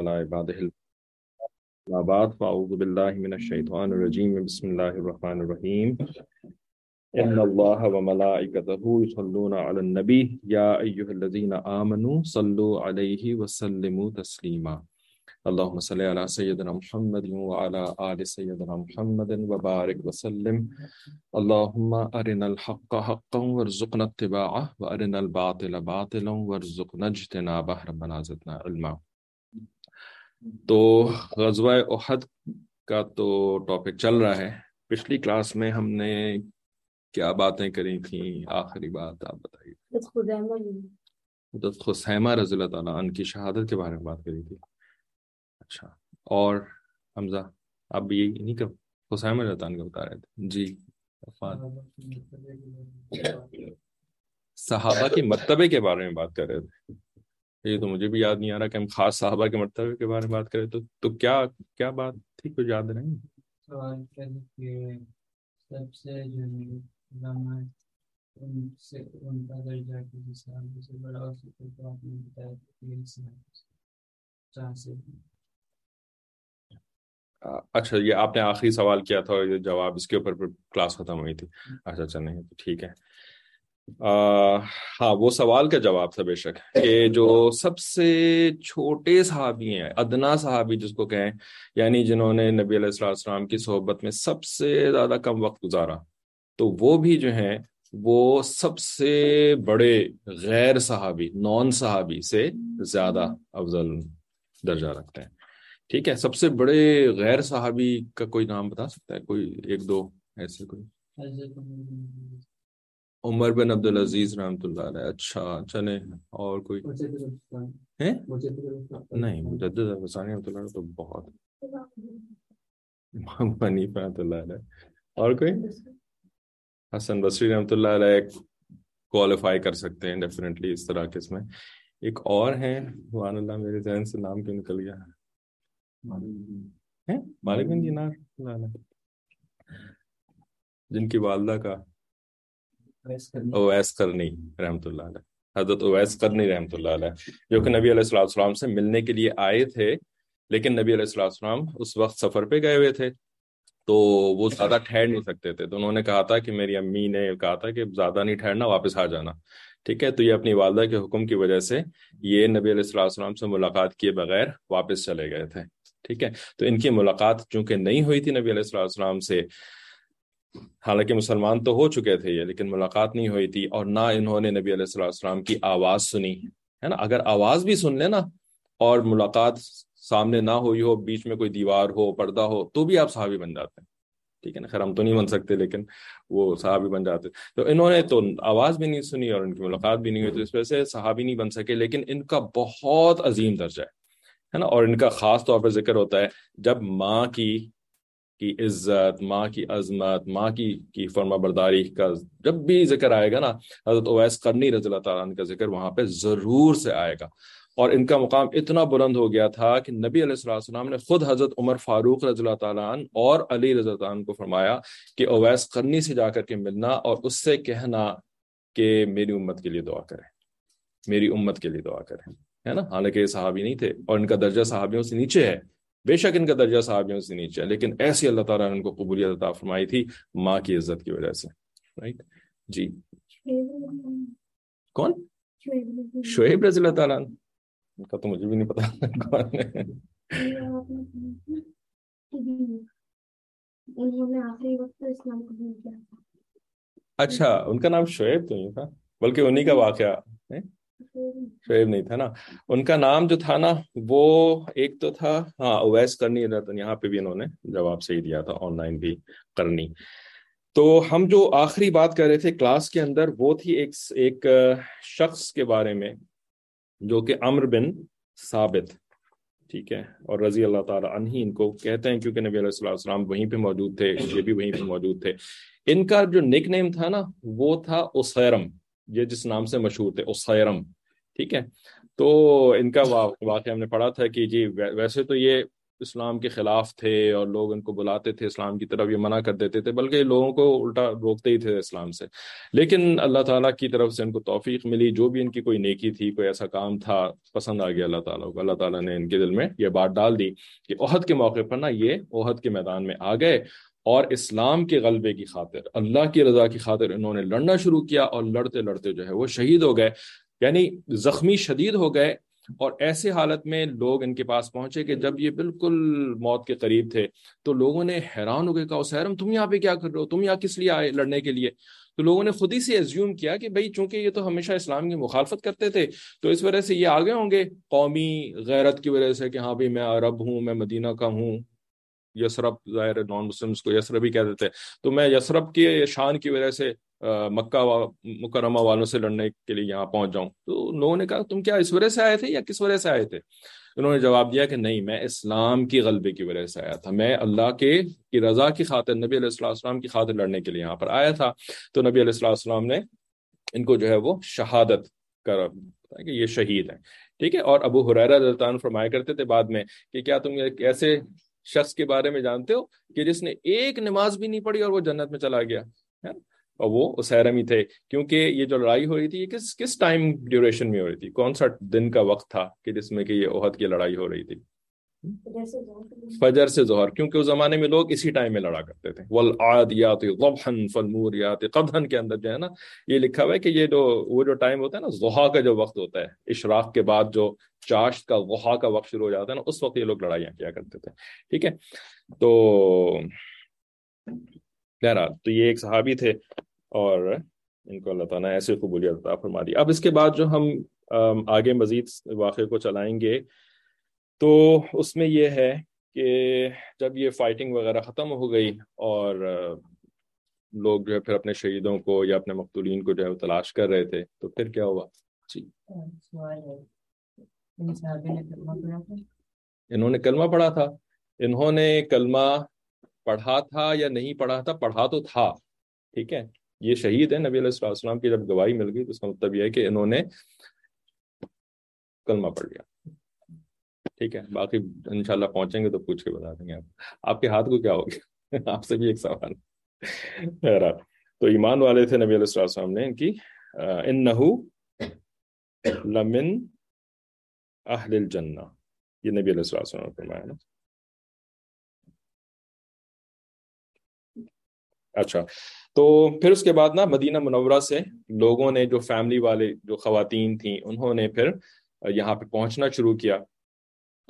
على عباده ما بعد، فاعوذ بالله من الشيطان الرجيم بسم الله الرحمن الرحيم ان الله وملائكته يصلون على النبي يا ايها الذين امنوا صلوا عليه وسلموا تسليما اللهم صل على سيدنا محمد وعلى ال سيدنا محمد وبارك وسلم. اللهم ارنا الحق حقا وارزقنا اتباعه وارنا الباطل باطلا وارزقنا اجتنابه. ربنا زدنا علما. تو غزوہ احد کا تو ٹاپک چل رہا ہے۔ پچھلی کلاس میں ہم نے کیا باتیں کری تھیں؟ آخری بات آپ بتائیے۔ خسیمہ رضی اللہ تعالیٰ ان کی شہادت کے بارے میں بات کری تھی۔ اچھا اور حمزہ آپ بھی یہی نہیں کر خسیمہ رضی اللہ کا بتا رہے تھے۔ جی صحابہ کے مرتبے کے بارے میں بات کر رہے تھے۔ یہ تو مجھے بھی یاد نہیں آ رہا کہ ہم خاص صحابہ کے مرتبہ کے بارے میں بات کریں تو تو کیا کیا بات تھی؟ کچھ یاد نہیں؟ سب سے اچھا یہ آپ نے آخری سوال کیا تھا یہ جواب اس کے اوپر کلاس ختم ہوئی تھی۔ اچھا اچھا نہیں ٹھیک ہے۔ ہاں وہ سوال کا جواب تھا بے شک کہ جو سب سے چھوٹے صحابی ہیں، ادنا صحابی جس کو کہیں یعنی جنہوں نے نبی علیہ السلام کی صحبت میں سب سے زیادہ کم وقت گزارا، تو وہ بھی جو ہیں، وہ سب سے بڑے غیر صحابی، نان صحابی سے زیادہ افضل درجہ رکھتے ہیں۔ ٹھیک ہے، سب سے بڑے غیر صحابی کا کوئی نام بتا سکتا ہے؟ کوئی ایک دو ایسے کوئی؟ عمر بن عبد العزیز رحمۃ اللہ علیہ۔ اچھا چلے اور کوئی؟ نہیں، مجدد رحمۃ اللہ تو بہت۔ منیف رحمۃ اللہ علیہ۔ اور کوئی؟ حسن بصری رحمۃ اللہ علیہ کوالیفائی کر سکتے ہیں ڈیفینیٹلی اس طرح کے اس میں۔ ایک اور ہیں، سبحان اللہ، میرے ذہن سے نام کیوں نکل گیا؟ ہے مالک بن دینار۔ جن کی والدہ کا اویس کرنی۔ رحمۃ اللہ علیہ۔ حضرت اویس کرنی رحمۃ اللہ علیہ۔ جو کہ نبی علیہ السلام سے ملنے کے لیے آئے تھے، لیکن نبی علیہ السلام اس وقت سفر پہ گئے ہوئے تھے، تو وہ زیادہ ٹھہر نہیں سکتے تھے۔ تو انہوں نے کہا تھا کہ میری امی نے کہا تھا کہ زیادہ نہیں ٹھہرنا، واپس آ جانا۔ ٹھیک ہے، تو یہ اپنی والدہ کے حکم کی وجہ سے یہ نبی علیہ السلام سے ملاقات کیے بغیر واپس چلے گئے تھے۔ ٹھیک ہے، تو ان کی ملاقات چونکہ نہیں ہوئی تھی نبی علیہ السلام سے حالانکہ مسلمان تو ہو چکے تھے یہ، لیکن ملاقات نہیں ہوئی تھی اور نہ انہوں نے نبی علیہ السلام کی آواز سنی، ہے نا؟ اگر آواز بھی سن لے نا اور ملاقات سامنے نہ ہوئی ہو، بیچ میں کوئی دیوار ہو، پردہ ہو، تو بھی آپ صحابی بن جاتے ہیں۔ ٹھیک ہے نا؟ خیر، ہم تو نہیں بن سکتے، لیکن وہ صحابی بن جاتے تو انہوں نے تو آواز بھی نہیں سنی اور ان کی ملاقات بھی نہیں ہوئی، تو اس وجہ سے صحابی نہیں بن سکے، لیکن ان کا بہت عظیم درجہ ہے نا؟ اور ان کا خاص طور پر ذکر ہوتا ہے، جب ماں کی کی عزت، ماں کی عظمت، ماں کی کی فرما برداری کا جب بھی ذکر آئے گا نا، حضرت اویس کرنی رضی اللہ تعالیٰ کا ذکر وہاں پہ ضرور سے آئے گا۔ اور ان کا مقام اتنا بلند ہو گیا تھا کہ نبی علیہ السلام نے خود حضرت عمر فاروق رضی اللہ تعالیٰ عنہ اور علی رضی اللہ عنہ کو فرمایا کہ اویس کرنی سے جا کر کے ملنا اور اس سے کہنا کہ میری امت کے لیے دعا کرے میری امت کے لیے دعا کرے ہے نا؟ حالانکہ یہ صحابی نہیں تھے اور ان کا درجہ صحابیوں سے نیچے ہے۔ بے شک ان کا درجہ صحابیوں سے نیچے ہے، لیکن ایسی اللہ تعالیٰ نے ان کو قبولیت عطا فرمائی تھی ماں کی عزت کی وجہ سے رائٹ جی۔ کون؟ شعیب رضی اللہ تعالیٰ ان کا تو مجھے بھی نہیں پتا۔ کون ہے؟ اچھا ان کا نام شعیب تو نہیں تھا، بلکہ انہی کا واقعہ شعیب نہیں تھا نا۔ ان کا نام جو تھا نا، وہ ایک تو تھا ہاں اویس کرنی یہاں پہ بھی انہوں نے جواب صحیح دیا تھا، آن لائن بھی کرنی۔ تو ہم جو آخری بات کر رہے تھے کلاس کے اندر، وہ تھی ایک ایک شخص کے بارے میں، جو کہ امر بن ثابت، ٹھیک ہے۔ اور رضی اللہ تعالیٰ عنہ ان کو کہتے ہیں، کیونکہ نبی علیہ السلام وہیں پہ موجود تھے، یہ بھی وہیں پہ موجود تھے۔ ان کا جو نک نیم تھا نا، وہ تھا اسیرم۔ یہ جس نام سے مشہور تھے اسیرم ٹھیک ہے؟ تو ان کا واقعہ ہم نے پڑھا تھا کہ جی ویسے تو یہ اسلام کے خلاف تھے اور لوگ ان کو بلاتے تھے، اسلام کی طرف یہ منع کر دیتے تھے، بلکہ لوگوں کو الٹا روکتے ہی تھے اسلام سے۔ لیکن اللہ تعالیٰ کی طرف سے ان کو توفیق ملی، جو بھی ان کی کوئی نیکی تھی، کوئی ایسا کام تھا، پسند آ گیا اللہ تعالیٰ کو۔ اللہ تعالیٰ نے ان کے دل میں یہ بات ڈال دی کہ عہد کے موقع پر نا یہ عہد کے میدان میں آ گئے۔ اور اسلام کے غلبے کی خاطر، اللہ کی رضا کی خاطر انہوں نے لڑنا شروع کیا اور لڑتے لڑتے جو ہے وہ شہید ہو گئے یعنی زخمی شدید ہو گئے۔ اور ایسے حالت میں لوگ ان کے پاس پہنچے کہ جب یہ بالکل موت کے قریب تھے تو لوگوں نے حیران ہو گئے، کہا سیرم تم یہاں پہ کیا کر رہے ہو؟ تم یہاں کس لیے آئے لڑنے کے لیے؟ تو لوگوں نے خود ہی سے ایزیوم کیا کہ بھائی، چونکہ یہ تو ہمیشہ اسلام کی مخالفت کرتے تھے، تو اس وجہ سے یہ آگے ہوں گے۔ قومی غیرت کی وجہ سے کہ ہاں بھائی، میں عرب ہوں، میں مدینہ کا ہوں۔ یسرب ظاہر نان مسلمس کو یسرب ہی کہہ دیتے تو میں یسرب کی شان کی وجہ سے مکہ مکرمہ والوں سے لڑنے کے لیے یہاں پہنچ جاؤں۔ تو لوگوں نے کہا، تم کیا اس وجہ سے آئے تھے یا کس وجہ سے آئے تھے؟ انہوں نے جواب دیا کہ نہیں، میں اسلام کی غلبے کی وجہ سے آیا تھا۔ میں اللہ کے، کی رضا کی خاطر، نبی علیہ السلام السلام کی خاطر لڑنے کے لیے یہاں پر آیا تھا۔ تو نبی علیہ السلام السلام نے ان کو جو ہے وہ شہادت کر کہ یہ شہید ہیں۔ ٹھیک ہے؟ اور ابو حرا فرمایا کرتے تھے بعد میں کہ کیا تم ایک ایسے شخص کے بارے میں جانتے ہو کہ جس نے ایک نماز بھی نہیں پڑھی اور وہ جنت میں چلا گیا اور وہ اسیرم ہی تھے، کیونکہ یہ جو لڑائی ہو رہی تھی، یہ کس کس ٹائم ڈیوریشن میں ہو رہی تھی؟ کون سا دن کا وقت تھا کہ جس میں کہ یہ عہد کی لڑائی ہو رہی تھی؟ فجر سے ظہر کیونکہ اس زمانے میں لوگ اسی ٹائم میں لڑا کرتے تھے۔ والعادیات ضبحن فالموریات قدحن کے اندر جو ہے نا، یہ لکھا ہوا ہے کہ یہ جو، وہ جو ٹائم ہوتا ہے نا ضحا کا جو وقت ہوتا ہے، اشراق کے بعد جو چاشت کا ضحا کا وقت شروع ہو جاتا ہے نا، اس وقت یہ لوگ لڑائیاں کیا کرتے تھے۔ ٹھیک ہے؟ تو بہرحال، تو یہ ایک صحابی تھے اور ان کو اللہ تعالیٰ ایسے قبولیت عطا فرما دی۔ اب اس کے بعد جو ہم آگے مزید واقعے کو چلائیں گے تو اس میں یہ ہے کہ جب یہ فائٹنگ وغیرہ ختم ہو گئی اور لوگ جو ہے پھر اپنے شہیدوں کو یا اپنے مقتولین کو جو ہے وہ تلاش کر رہے تھے تو پھر کیا ہوا؟ جی۔ انہوں نے کلمہ پڑھا تھا۔ انہوں نے کلمہ پڑھا تھا یا نہیں پڑھا تھا؟ پڑھا تو تھا ٹھیک ہے؟ یہ شہید ہے نبی علیہ السلام کی جب گواہی مل گئی تو اس کا مطلب یہ ہے کہ انہوں نے کلمہ پڑھ لیا۔ ٹھیک ہے، باقی انشاءاللہ پہنچیں گے تو پوچھ کے بتا دیں گے آپ۔ آپ کے ہاتھ کو کیا ہو گیا؟ آپ سے بھی ایک سوال۔ تو ایمان والے تھے نبی علیہ السلام نے ان کی ان نحو لمن اہل الجنہ۔ یہ نبی علیہ السلام نے فرمایا نا۔ اچھا تو پھر اس کے بعد نا مدینہ منورہ سے لوگوں نے جو فیملی والے، جو خواتین تھیں، انہوں نے پھر یہاں پہ پہنچنا شروع کیا۔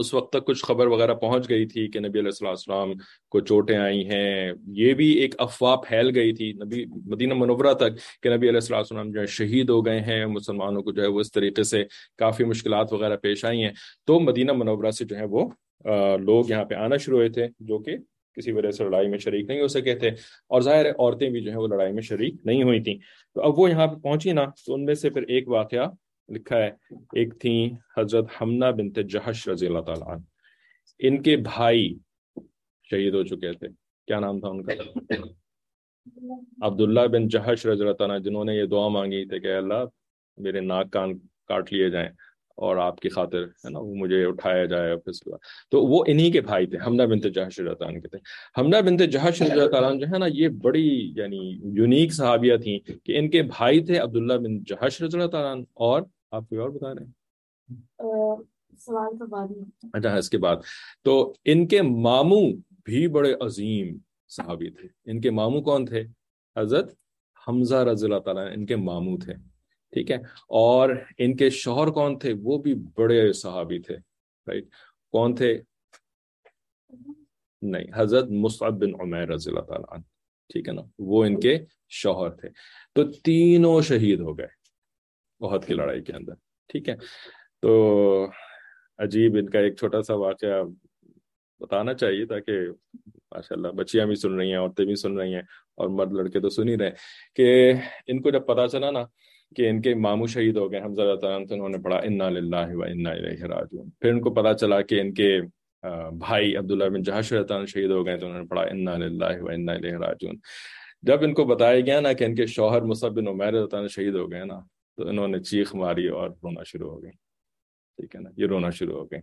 اس وقت تک کچھ خبر وغیرہ پہنچ گئی تھی کہ نبی علیہ السلام کو چوٹیں آئی ہیں۔ یہ بھی ایک افواہ پھیل گئی تھی نبی مدینہ منورہ تک کہ نبی علیہ السلام جو ہے شہید ہو گئے ہیں، مسلمانوں کو جو ہے وہ اس طریقے سے کافی مشکلات وغیرہ پیش آئی ہیں۔ تو مدینہ منورہ سے جو ہے وہ لوگ یہاں پہ آنا شروع ہوئے تھے جو کہ کسی وجہ سے لڑائی میں شریک نہیں ہو سکے تھے۔ اور ظاہر ہے، عورتیں بھی جو ہے وہ لڑائی میں شریک نہیں ہوئی تھیں۔ تو اب وہ یہاں پہ پہنچی نا، تو ان میں سے پھر ایک واقعہ لکھا ہے، ایک تھی حضرت حمنہ بنت جہش رضی اللہ تعالیٰ عنہ۔ ان کے بھائی شہید ہو چکے تھے۔ کیا نام تھا ان کا؟ عبداللہ بن جہش رضی اللہ تعالیٰ جنہوں نے یہ دعا مانگی تھے کہ اللہ، میرے ناک کان کاٹ لیے جائیں اور آپ کی خاطر، ہے نا، وہ مجھے اٹھایا جائے پھر تو وہ انہی کے بھائی تھے ہمنا بنت جہش رضی اللہ کے تھے۔ ہمنا بنت جہش رضی اللہ تعالیٰ جو ہے نا، یہ بڑی یعنی یونیک صحابیہ تھیں کہ ان کے بھائی تھے عبداللہ بن جہش رضی اللہ تعالیٰ اور آپ کوئی اور بتا رہے ہیں؟ سوال تو بعد اچھا اس کے بعد۔ تو ان کے ماموں بھی بڑے عظیم صحابی تھے۔ ان کے ماموں کون تھے؟ حضرت حمزہ رضی اللہ تعالیٰ ان کے ماموں تھے۔ ٹھیک ہے؟ اور ان کے شوہر کون تھے؟ وہ بھی بڑے صحابی تھے۔ رائٹ کون تھے؟ نہیں حضرت مصعب بن عمیر رضی اللہ تعالیٰ ٹھیک ہے نا؟ وہ ان کے شوہر تھے۔ تو تینوں شہید ہو گئے۔ بہت کی لڑائی کے اندر۔ ٹھیک ہے۔ تو عجیب ان کا ایک چھوٹا سا واقعہ بتانا چاہیے تاکہ ماشاء اللہ بچیاں بھی سن رہی ہیں، عورتیں بھی سن رہی ہیں اور مرد لڑکے تو سن ہی رہے کہ ان کو جب پتا چلا نا کہ ان کے ماموں شہید ہو گئے، حمزہ تعالیٰ انہوں نے پڑھا، انا للہ و انا الیہ راجعون پھر ان کو پتا چلا کہ ان کے بھائی عبداللہ بن جہاش عنہ شہید ہو گئے تو انہوں نے پڑھا، انا للہ و انا الیہ راجعون جب ان کو بتایا گیا نا کہ ان کے شوہر مصعب بن عمیر شہید ہو گئے نا تو انہوں نے چیخ ماری اور رونا شروع ہو گئی ٹھیک ہے نا؟ یہ رونا شروع ہو گئے۔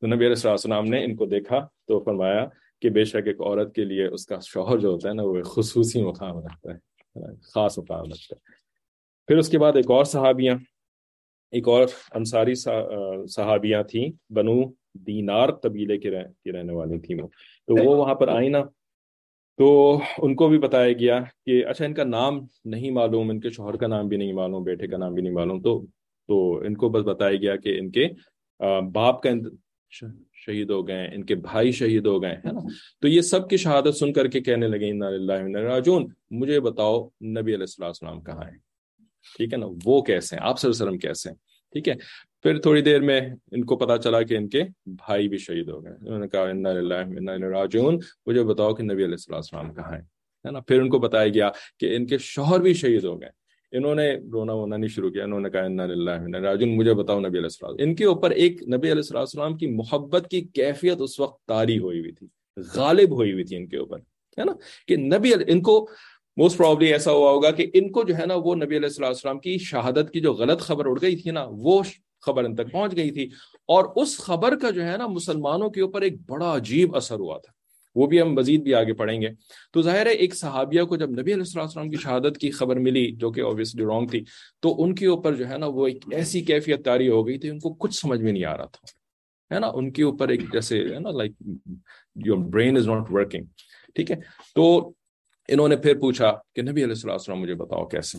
تو نبی علیہ السلام نے ان کو دیکھا تو فرمایا کہ بے شک ایک عورت کے لیے اس کا شوہر جو ہوتا ہے نا وہ ایک خصوصی مقام رکھتا ہے خاص مقام رکھتا ہے۔ پھر اس کے بعد ایک اور صحابیاں ایک اور انصاری صحابیاں تھیں بنو دینار قبیلے کی رہنے والی تھیں وہ۔ تو وہ وہاں پر آئی نا تو ان کو بھی بتایا گیا کہ اچھا ان کا نام نہیں معلوم، ان کے شوہر کا نام بھی نہیں معلوم، بیٹے کا نام بھی نہیں معلوم، تو تو ان کو بس بتایا گیا کہ ان کے باپ کا شہید ہو گئے، ان کے بھائی شہید ہو گئے ہیں نا؟ تو یہ سب کی شہادت سن کر کے کہنے لگے راجون مجھے بتاؤ نبی علیہ السلام کہاں ہے ٹھیک ہے نا؟ وہ کیسے ہیں؟ آپ صلی اللہ علیہ وسلم کیسے ہیں؟ ٹھیک ہے؟ پھر تھوڑی دیر میں ان کو پتا چلا کہ ان کے بھائی بھی شہید ہو گئے۔ انہوں نے کہا راجون مجھے بتاؤ کہ نبی علیہ السلام کہاں ہے نا؟ پھر ان کو بتایا گیا کہ ان کے شوہر بھی شہید ہو گئے۔ انہوں نے رونا وونا نہیں شروع کیا، انہوں نے کہا راجن مجھے بتاؤ نبی علیہ السلام، ان کے اوپر ایک نبی علیہ السلام کی محبت کی کیفیت اس وقت تاری ہوئی ہوئی تھی، غالب ہوئی ہوئی تھی ان کے اوپر، ہے نا؟ کہ نبی ان کو موسٹ پرابلی ایسا ہوا ہوگا کہ ان کو جو ہے نا وہ نبی علیہ السلام کی شہادت کی جو غلط خبر اڑ گئی تھی نا، وہ خبر ان تک پہنچ گئی تھی۔ اور اس خبر کا جو ہے نا مسلمانوں کے اوپر ایک بڑا عجیب اثر ہوا تھا۔ وہ بھی ہم مزید بھی آگے پڑھیں گے۔ تو ظاہر ہے ایک صحابیہ کو جب نبی علیہ السلام کی شہادت کی خبر ملی، جو کہ اوبیسلی رانگ تھی، تو ان کے اوپر جو ہے نا وہ ایک ایسی کیفیت تاری ہو گئی تھی، ان کو کچھ سمجھ میں نہیں آ رہا تھا۔ ہے نا؟ ان کے اوپر ایک جیسے ہے نا like your brain is not working ٹھیک ہے؟ تو انہوں نے پھر پوچھا کہ نبی علیہ السلام مجھے بتاؤ کیسے؟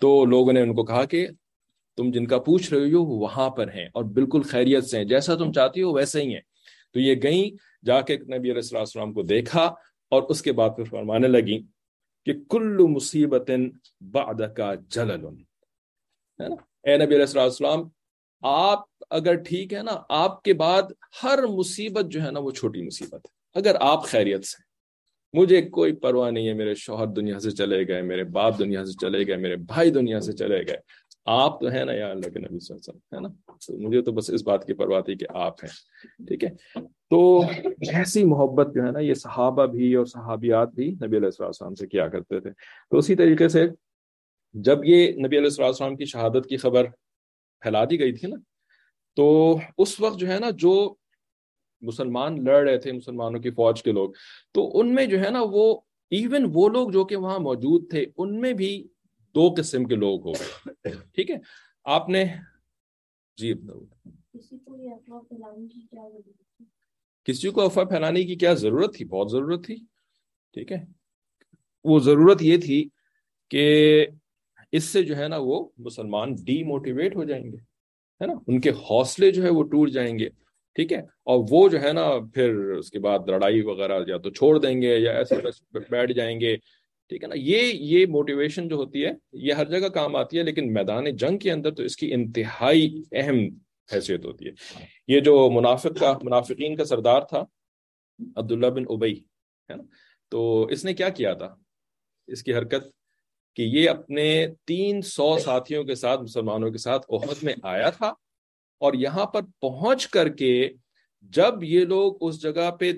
تو لوگوں نے ان کو کہا کہ تم جن کا پوچھ رہے ہو وہاں پر ہیں اور بالکل خیریت سے ہیں۔ جیسا تم چاہتی ہو ویسے ہی ہیں۔ تو یہ گئیں، جا کے نبی علیہ السلام کو دیکھا اور اس کے بعد پھر فرمانے لگی کہ کل مصیبت بعد کا جلل۔ ہے نا؟ اے نبی علیہ السلام آپ اگر ٹھیک ہے نا، آپ کے بعد ہر مصیبت جو ہے نا وہ چھوٹی مصیبت ہے۔ اگر آپ خیریت سے مجھے کوئی پرواہ نہیں ہے، میرے شوہر دنیا سے چلے گئے، میرے باپ دنیا سے چلے گئے، میرے بھائی دنیا سے چلے گئے۔ آپ تو ہے نا یا اللہ کے نبی صلی اللہ علیہ وسلم، ہے نا؟ مجھے تو بس اس بات کی پرواہ تھی کہ آپ ہیں، ٹھیک ہے؟ تو ایسی محبت جو ہے نا، یہ صحابہ بھی اور صحابیات بھی نبی علیہ السلام سے کیا کرتے تھے۔ تو اسی طریقے سے جب یہ نبی علیہ السلام کی شہادت کی خبر پھیلا دی گئی تھی نا، تو اس وقت جو ہے نا، جو مسلمان لڑ رہے تھے، مسلمانوں کی فوج کے لوگ، تو ان میں جو ہے نا، وہ ایون وہ لوگ جو کہ وہاں موجود تھے، ان میں بھی دو قسم کے لوگ ہو گئے۔ ٹھیک ہے؟ آپ نے جی کسی کو افواہ پھیلانے کی کیا ضرورت تھی؟ بہت ضرورت تھی۔ ٹھیک ہے؟ وہ ضرورت یہ تھی کہ اس سے جو ہے نا وہ مسلمان ڈی موٹیویٹ ہو جائیں گے ہے نا؟ ان کے حوصلے جو ہے وہ ٹوٹ جائیں گے۔ ٹھیک ہے؟ اور وہ جو ہے نا پھر اس کے بعد لڑائی وغیرہ یا تو چھوڑ دیں گے یا ایسے بیٹھ جائیں گے۔ ٹھیک ہے نا؟ یہ یہ موٹیویشن جو ہوتی ہے، یہ ہر جگہ کام آتی ہے، لیکن میدان جنگ کے اندر تو اس کی انتہائی اہم حیثیت ہوتی ہے۔ یہ جو منافق کا، منافقین کا سردار تھا، عبداللہ بن ابئی ہے نا؟ تو اس نے کیا کیا تھا؟ اس کی حرکت کہ یہ اپنے تین سو ساتھیوں کے ساتھ، مسلمانوں کے ساتھ عہد میں آیا تھا اور یہاں پر پہنچ کر کے جب یہ لوگ اس جگہ پہ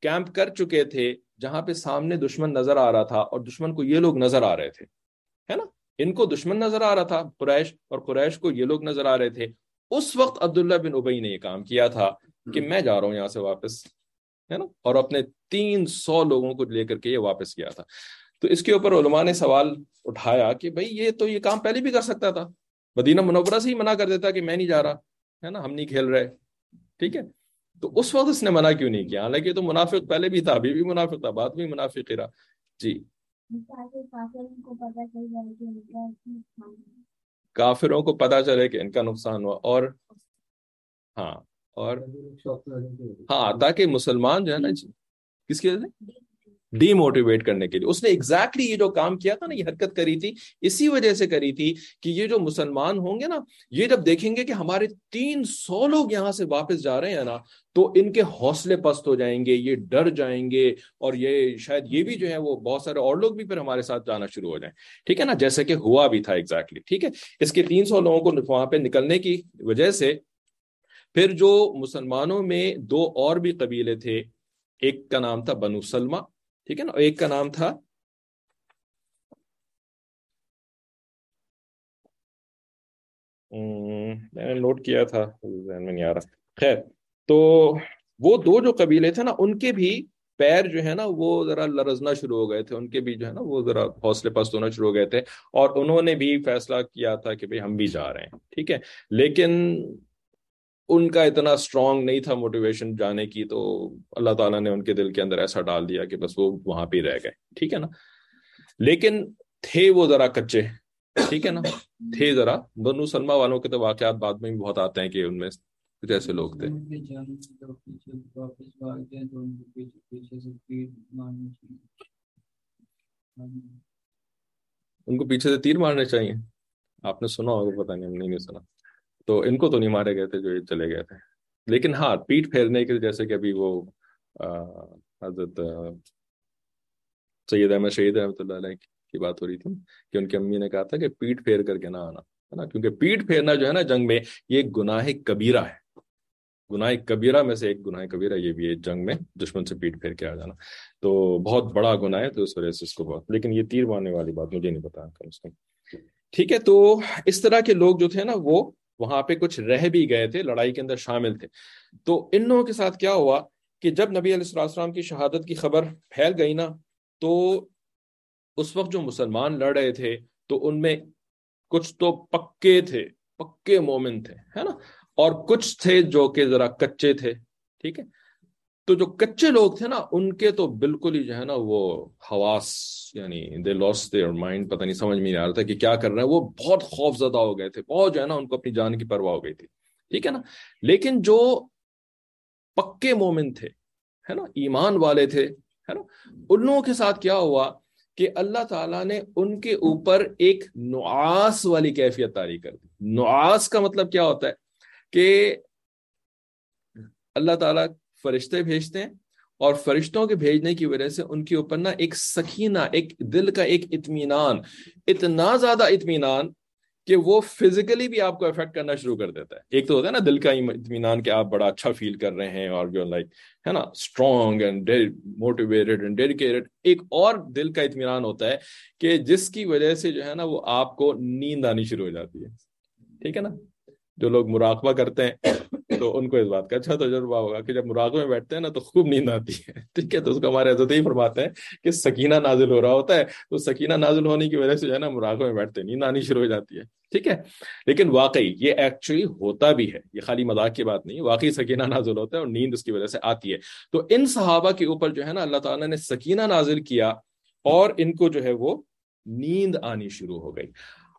کیمپ کر چکے تھے جہاں پہ سامنے دشمن نظر آ رہا تھا اور دشمن کو یہ لوگ نظر آ رہے تھے ہے نا؟ ان کو دشمن نظر آ رہا تھا قریش اور قریش کو یہ لوگ نظر آ رہے تھے۔ اس وقت عبداللہ بن ابئی نے یہ کام کیا تھا کہ میں جا رہا ہوں یہاں سے واپس ہے نا؟ اور اپنے تین سو لوگوں کو لے کر کے یہ واپس کیا تھا۔ تو اس کے اوپر علماء نے سوال اٹھایا کہ بھائی یہ تو یہ کام پہلے بھی کر سکتا تھا۔ مدینہ منورہ سے ہی منع کر دیتا کہ میں نہیں جا رہا ہے نا؟ ہم نہیں کھیل رہے ٹھیک ہے؟ تو اس وقت اس نے منع کیوں نہیں کیا؟ حالانکہ تو منافق پہلے بھی تھا، ابھی بھی منافق تھا، بعد میں منافق رہا۔ جی۔ کافروں کو پتا چلے کہ ان کا نقصان ہوا اور ہاں اور ہاں تاکہ مسلمان جو ہے نا جی کس کی وجہ سے؟ ڈی موٹیویٹ کرنے کے لیے۔ اس نے ایگزیکٹلی یہ جو کام کیا تھا نا، یہ حرکت کری تھی، اسی وجہ سے کری تھی کہ یہ جو مسلمان ہوں گے نا، یہ جب دیکھیں گے کہ ہمارے تین سو لوگ یہاں سے واپس جا رہے ہیں نا، تو ان کے حوصلے پست ہو جائیں گے، یہ ڈر جائیں گے اور یہ شاید یہ بھی جو ہے وہ بہت سارے اور لوگ بھی پھر ہمارے ساتھ جانا شروع ہو جائیں۔ ٹھیک ہے نا؟ جیسے کہ ہوا بھی تھا ایگزیکٹلی ٹھیک ہے؟ اس کے تین سو لوگوں کو وہاں پہ نکلنے کی وجہ سے پھر جو مسلمانوں میں دو اور بھی قبیلے تھے، ایک کا نام تھا بنو سلمہ ٹھیک ہے نا ایک کا نام تھا میں نے نوٹ کیا تھا ذہن میں نہیں آ رہا خیر تو وہ دو جو قبیلے تھے نا ان کے بھی پیر جو ہے نا وہ ذرا لرزنا شروع ہو گئے تھے ان کے بھی جو ہے نا وہ ذرا حوصلے پست ہونا شروع ہو گئے تھے اور انہوں نے بھی فیصلہ کیا تھا کہ بھئی ہم بھی جا رہے ہیں ٹھیک ہے لیکن ان کا اتنا اسٹرانگ نہیں تھا موٹیویشن جانے کی، تو اللہ تعالیٰ نے ان کے دل کے اندر ایسا ڈال دیا کہ بس وہ وہاں پہ رہ گئے، ٹھیک ہے نا؟ لیکن تھے وہ ذرا کچے، ٹھیک ہے نا؟ تھے ذرا۔ بنو سلمہ والوں کے تو واقعات بعد میں بھی بہت آتے ہیں کہ ان میں کچھ ایسے لوگ تھے۔ ان کو پیچھے سے تیر مارنے چاہیے۔ آپ نے سنا ہوگا پتا نہیں، ہم نہیں سنا۔ تو ان کو تو نہیں مارے گئے تھے جو یہ چلے گئے تھے۔ لیکن ہاں پیٹ پھیرنے کے جیسے کہ ابھی وہ حضرت سید احمد، شہید رحمۃ اللہ علیہ کی بات ہو رہی تھی کہ ان کی امی نے کہا تھا کہ پیٹ پھیر کر کے نہ آنا، ہے نا؟ کیونکہ پیٹ پھیرنا جو ہے نا جنگ میں یہ گناہ کبیرہ ہے۔ گناہ کبیرہ میں سے ایک گناہ کبیرہ یہ بھی ہے، جنگ میں دشمن سے پیٹ پھیر کے آ جانا۔ تو بہت بڑا گناہ ہے تو اس وجہ سے اس کو بہت، لیکن یہ تیر مارنے والی بات مجھے نہیں پتا کم از کم ٹھیک ہے، تو اس طرح کے لوگ جو تھے نا وہ وہاں پہ کچھ رہ بھی گئے تھے، لڑائی کے اندر شامل تھے۔ تو ان لوگوں کے ساتھ کیا ہوا کہ جب نبی علیہ السلام کی شہادت کی خبر پھیل گئی نا، تو اس وقت جو مسلمان لڑ رہے تھے، تو ان میں کچھ تو پکے تھے، پکے مومن تھے، ہے نا؟ اور کچھ تھے جو کہ ذرا کچے تھے، ٹھیک ہے؟ تو جو کچے لوگ تھے نا، ان کے تو بالکل ہی جو ہے نا وہ حواس یعنی دے لاس دیئر مائنڈ پتہ نہیں سمجھ میں نہیں آ رہا تھا کہ کیا کر رہے ہیں وہ بہت خوف زدہ ہو گئے تھے۔ بہت جو ہے نا، ان کو اپنی جان کی پرواہ ہو گئی تھی۔ ٹھیک ہے نا؟ لیکن جو پکے مومن تھے، ہے نا، ایمان والے تھے، ہے نا، ان لوگوں کے ساتھ کیا ہوا کہ اللہ تعالیٰ نے ان کے اوپر ایک نعاس والی کیفیت تاری کر دی۔ نعاس کا مطلب کیا ہوتا ہے کہ اللہ تعالیٰ فرشتے بھیجتے ہیں اور فرشتوں کے بھیجنے کی وجہ سے ان کے اوپر نا ایک سکینہ، ایک دل کا ایک اطمینان، اتنا زیادہ اطمینان کہ وہ فزیکلی بھی آپ کو افیکٹ کرنا شروع کر دیتا ہے۔ ایک تو ہوتا ہے نا، دل کا اطمینان کہ آپ بڑا اچھا فیل کر رہے ہیں اور جو لائک ہے نا strong and motivated and dedicated ایک اور دل کا اطمینان ہوتا ہے کہ جس کی وجہ سے جو ہے نا، وہ آپ کو نیند آنی شروع ہو جاتی ہے۔ ٹھیک ہے نا؟ جو لوگ مراقبہ کرتے ہیں، تو ان کو اس بات کا اچھا تجربہ ہوگا کہ جب مراقبے میں بیٹھتے ہیں نا تو خوب نیند آتی ہے۔ ٹھیک ہے، تو اس کو ہمارے عزت ہی فرماتے ہیں کہ سکینہ نازل ہو رہا ہوتا ہے، تو سکینہ نازل ہونے کی وجہ سے جو ہے نا مراقبے میں بیٹھتے ہیں، نیند آنی شروع ہو جاتی ہے۔ ٹھیک ہے، لیکن واقعی یہ ایکچولی ہوتا بھی ہے، یہ خالی مذاق کی بات نہیں، واقعی سکینہ نازل ہوتا ہے اور نیند اس کی وجہ سے آتی ہے۔ تو ان صحابہ کے اوپر جو ہے نا اللہ تعالیٰ نے سکینہ نازل کیا اور ان کو جو ہے وہ نیند آنی شروع ہو گئی۔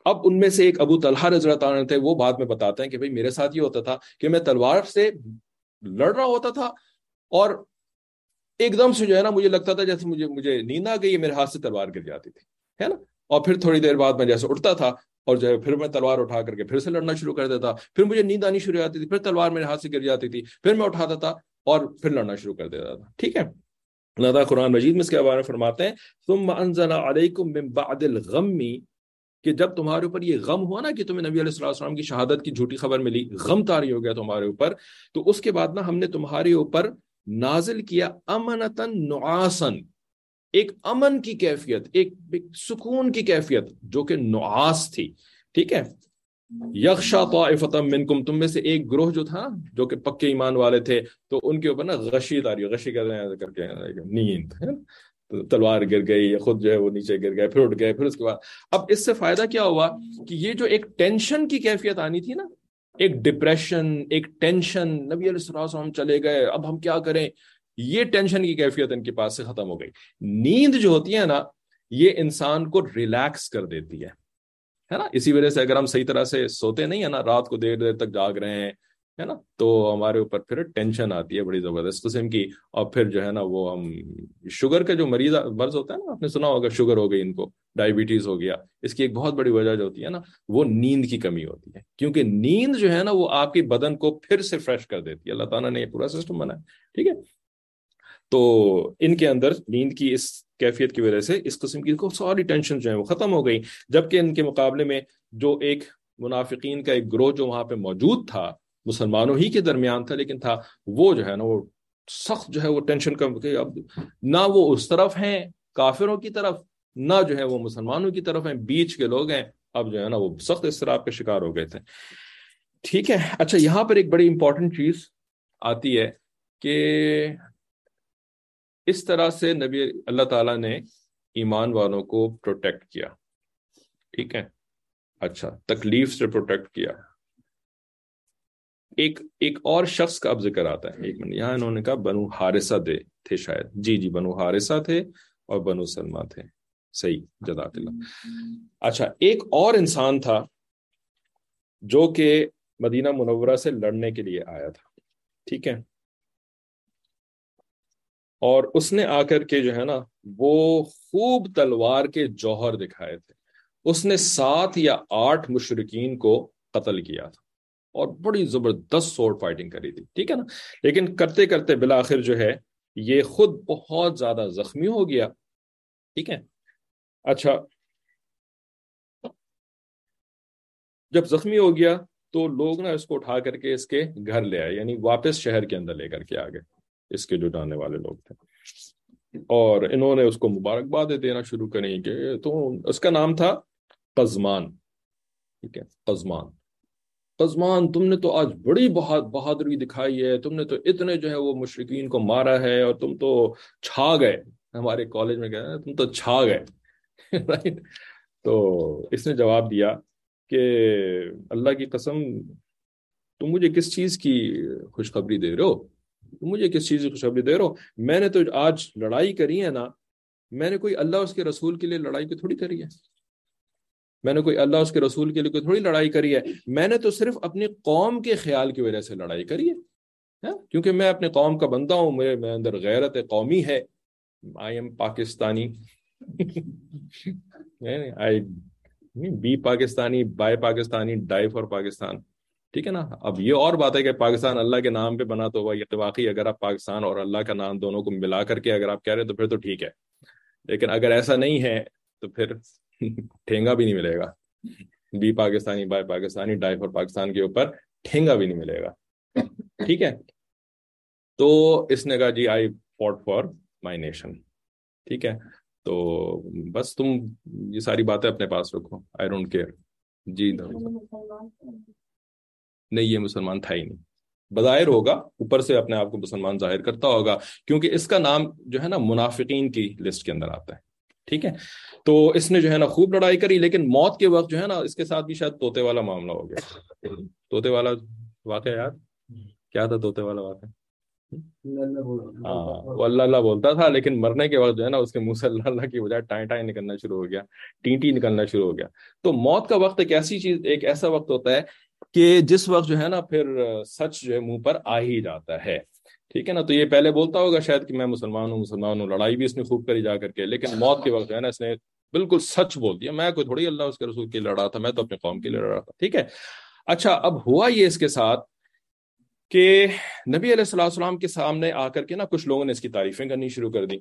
اب ان میں سے ایک ابو طلحہ رضی اللہ عنہ تھے، وہ بعد میں بتاتے ہیں کہ بھئی میرے ساتھ یہ ہوتا تھا کہ میں تلوار سے لڑ رہا ہوتا تھا اور ایک دم سے جو ہے نا مجھے لگتا تھا جیسے مجھے مجھے نیند آ گئی، میرے ہاتھ سے تلوار گر جاتی تھی، ہے نا؟ اور پھر تھوڑی دیر بعد میں جیسے اٹھتا تھا اور جو ہے پھر میں تلوار اٹھا کر کے پھر سے لڑنا شروع کر دیتا، پھر مجھے نیند آنی شروع ہو جاتی تھی، پھر تلوار میرے ہاتھ سے گر جاتی تھی، پھر میں اٹھاتا تھا اور پھر لڑنا شروع کر دیتا تھا، ٹھیک ہے؟ اللہ تعالیٰ قرآن مجید میں اس کے بارے میں فرماتے ہیں، ثم انزل علیکم من بعد الغم کہ جب تمہارے اوپر یہ غم ہوا نا کہ تمہیں نبی علیہ السلام کی شہادت کی جھوٹی خبر ملی، غم تاری ہو گیا تمہارے اوپر، تو اس کے بعد نا ہم نے تمہارے اوپر نازل کیا امنتن نعاسن ایک امن کی کیفیت، ایک سکون کی کیفیت جو کہ نعاس تھی، ٹھیک ہے؟ یکشا طائفتم منکم، تم میں سے ایک گروہ جو تھا جو کہ پکے ایمان والے تھے، تو ان کے اوپر نا غشی تاری غشی کر کے نیند تلوار گر گئی، خود جو ہے وہ نیچے گر گئے، پھر اٹھ گئے، پھر اس کے بعد۔ اب اس سے فائدہ کیا ہوا کہ یہ جو ایک ٹینشن کی کیفیت آنی تھی نا، ایک ڈپریشن، ایک ٹینشن، نبی علیہ السلام چلے گئے، اب ہم کیا کریں؟ یہ ٹینشن کی کیفیت ان کے پاس سے ختم ہو گئی۔ نیند جو ہوتی ہے نا، یہ انسان کو ریلیکس کر دیتی ہے نا؟ اسی وجہ سے اگر ہم صحیح طرح سے سوتے نہیں ہیں نا، رات کو دیر دیر تک جاگ رہے ہیں ہے نا؟ تو ہمارے اوپر پھر ٹینشن آتی ہے بڑی زبردست قسم کی، اور پھر جو ہے نا وہ ہم شوگر کا جو مریض مرض ہوتا ہے نا، آپ نے سنا ہوگا شوگر ہو گئی ان کو ڈائبٹیز ہو گیا، اس کی ایک بہت بڑی وجہ جو ہوتی ہے نا، وہ نیند کی کمی ہوتی ہے۔ کیونکہ نیند جو ہے نا، وہ آپ کی بدن کو پھر سے فریش کر دیتی ہے۔ اللہ تعالیٰ نے یہ پورا سسٹم بنایا ٹھیک ہے؟ تو ان کے اندر نیند کی اس کیفیت کی وجہ سے اس قسم کی ساری ٹینشن جو ہے وہ ختم ہو گئی۔ جبکہ ان کے مقابلے میں جو ایک منافقین کا ایک گروہ جو وہاں پہ موجود تھا مسلمانوں ہی کے درمیان تھا، لیکن تھا وہ جو ہے نا، وہ سخت جو ہے، وہ ٹینشن کا اب نہ وہ اس طرف ہیں کافروں کی طرف، نہ جو ہے وہ مسلمانوں کی طرف ہیں، بیچ کے لوگ ہیں۔ اب جو ہے نا، وہ سخت اضطراب کے شکار ہو گئے تھے۔ ٹھیک ہے۔ اچھا یہاں پر ایک بڑی امپورٹنٹ چیز آتی ہے کہ اس طرح سے نبی اللہ تعالیٰ نے ایمان والوں کو پروٹیکٹ کیا۔ ٹھیک ہے۔ اچھا تکلیف سے پروٹیکٹ کیا۔ ایک ایک اور شخص کا اب ذکر آتا ہے۔ ایک منٹ، یہاں انہوں نے کہا بنو ہارسہ دے، تھے شاید۔ جی جی بنو ہارسہ تھے اور بنو سلمہ تھے۔ صحیح، جزاک اللہ۔ اچھا ایک اور انسان تھا جو کہ مدینہ منورہ سے لڑنے کے لیے آیا تھا۔ ٹھیک ہے۔ اور اس نے آ کر کے جو ہے نا، وہ خوب تلوار کے جوہر دکھائے تھے۔ اس نے سات یا آٹھ مشرقین کو قتل کیا تھا۔ اور بڑی زبردست سوٹ فائٹنگ کری تھی، ٹھیک ہے نا؟ لیکن کرتے کرتے بلاخر جو ہے، یہ خود بہت زیادہ زخمی ہو گیا، ٹھیک ہے؟ اچھا۔ جب زخمی ہو گیا تو لوگ نا اس کو اٹھا کر کے اس کے گھر لے آئے یعنی واپس شہر کے اندر لے کر کے آ گئے، اس کے جو جانے والے لوگ تھے۔ اور انہوں نے اس کو مبارکباد دینا شروع کریں کہ تو اس کا نام تھا قزمان ٹھیک ہے؟ قزمان قزمان تم نے تو آج بڑی بہادری دکھائی ہے، تم نے تو اتنے جو ہے وہ مشرقین کو مارا ہے اور تم تو چھا گئے۔ ہمارے کالج میں گئے تم تو چھا گئے۔ رائٹ تو اس نے جواب دیا کہ اللہ کی قسم، تم مجھے کس چیز کی خوشخبری دے رہے ہو؟ تم مجھے کس چیز کی خوشخبری دے رہے ہو؟ میں نے تو آج لڑائی کری ہے نا، میں نے کوئی اللہ اس کے رسول کے لیے لڑائی کو تھوڑی کری ہے۔ میں نے کوئی اللہ اس کے رسول کے لیے کوئی تھوڑی لڑائی کری ہے؟ میں نے تو صرف اپنی قوم کے خیال کی وجہ سے لڑائی کری ہے۔ ہاں؟ کیونکہ میں اپنے قوم کا بندہ ہوں میرے میں اندر غیرت قومی ہے۔ I am Pakistani be Pakistani buy Pakistani die for Pakistan ٹھیک ہے نا؟ اب یہ اور بات ہے کہ پاکستان اللہ کے نام پہ بنا تو ہوا یہ واقعی اگر آپ پاکستان اور اللہ کا نام دونوں کو ملا کر کے اگر آپ کہہ رہے تو پھر تو ٹھیک ہے۔ لیکن اگر ایسا نہیں ہے تو پھر ٹھینگا بھی نہیں ملے گا۔ Be Pakistani buy Pakistani die for Pakistan کے اوپر ٹھینگا بھی نہیں ملے گا۔ ٹھیک ہے۔ تو اس نے کہا جی I fought for my nation ٹھیک ہے۔ تو بس تم یہ ساری باتیں اپنے پاس رکھو۔ آئی ڈونٹ کیئر جی نہیں یہ مسلمان تھا ہی نہیں۔ بظاہر ہوگا اوپر سے اپنے آپ کو مسلمان ظاہر کرتا ہوگا کیونکہ اس کا نام جو ہے نا منافقین کی لسٹ کے اندر آتا ہے۔ ٹھیک ہے؟ تو اس نے جو ہے نا خوب لڑائی کری لیکن موت کے وقت جو ہے نا اس کے ساتھ بھی شاید طوطے والا معاملہ ہو گیا۔ طوطے والا واقعہ یاد؟ کیا تھا طوطے والا واقعہ؟ ہاں وہ اللہ اللہ بولتا تھا لیکن مرنے کے وقت جو ہے نا اس کے منہ سے اللہ اللہ کی بجائے ٹائیں ٹائیں نکلنا شروع ہو گیا ٹینٹی نکلنا شروع ہو گیا۔ تو موت کا وقت ایک ایسی چیز ایک ایسا وقت ہوتا ہے کہ جس وقت جو ہے نا پھر سچ جو ہے منہ پر آ ہی جاتا ہے۔ ٹھیک ہے نا؟ تو یہ پہلے بولتا ہوگا شاید کہ میں مسلمان ہوں مسلمان ہوں، لڑائی بھی اس نے خوب کری جا کر کے، لیکن موت کے وقت جو ہے نا اس نے بالکل سچ بول دیا۔ میں کوئی تھوڑی اللہ اس کے رسول کے لڑا تھا، میں تو اپنے قوم کے لیے لڑا تھا، ٹھیک ہے؟ اچھا اب ہوا یہ اس کے ساتھ کہ نبی علیہ السلام کے سامنے آ کر کے نا کچھ لوگوں نے اس کی تعریفیں کرنی شروع کر دی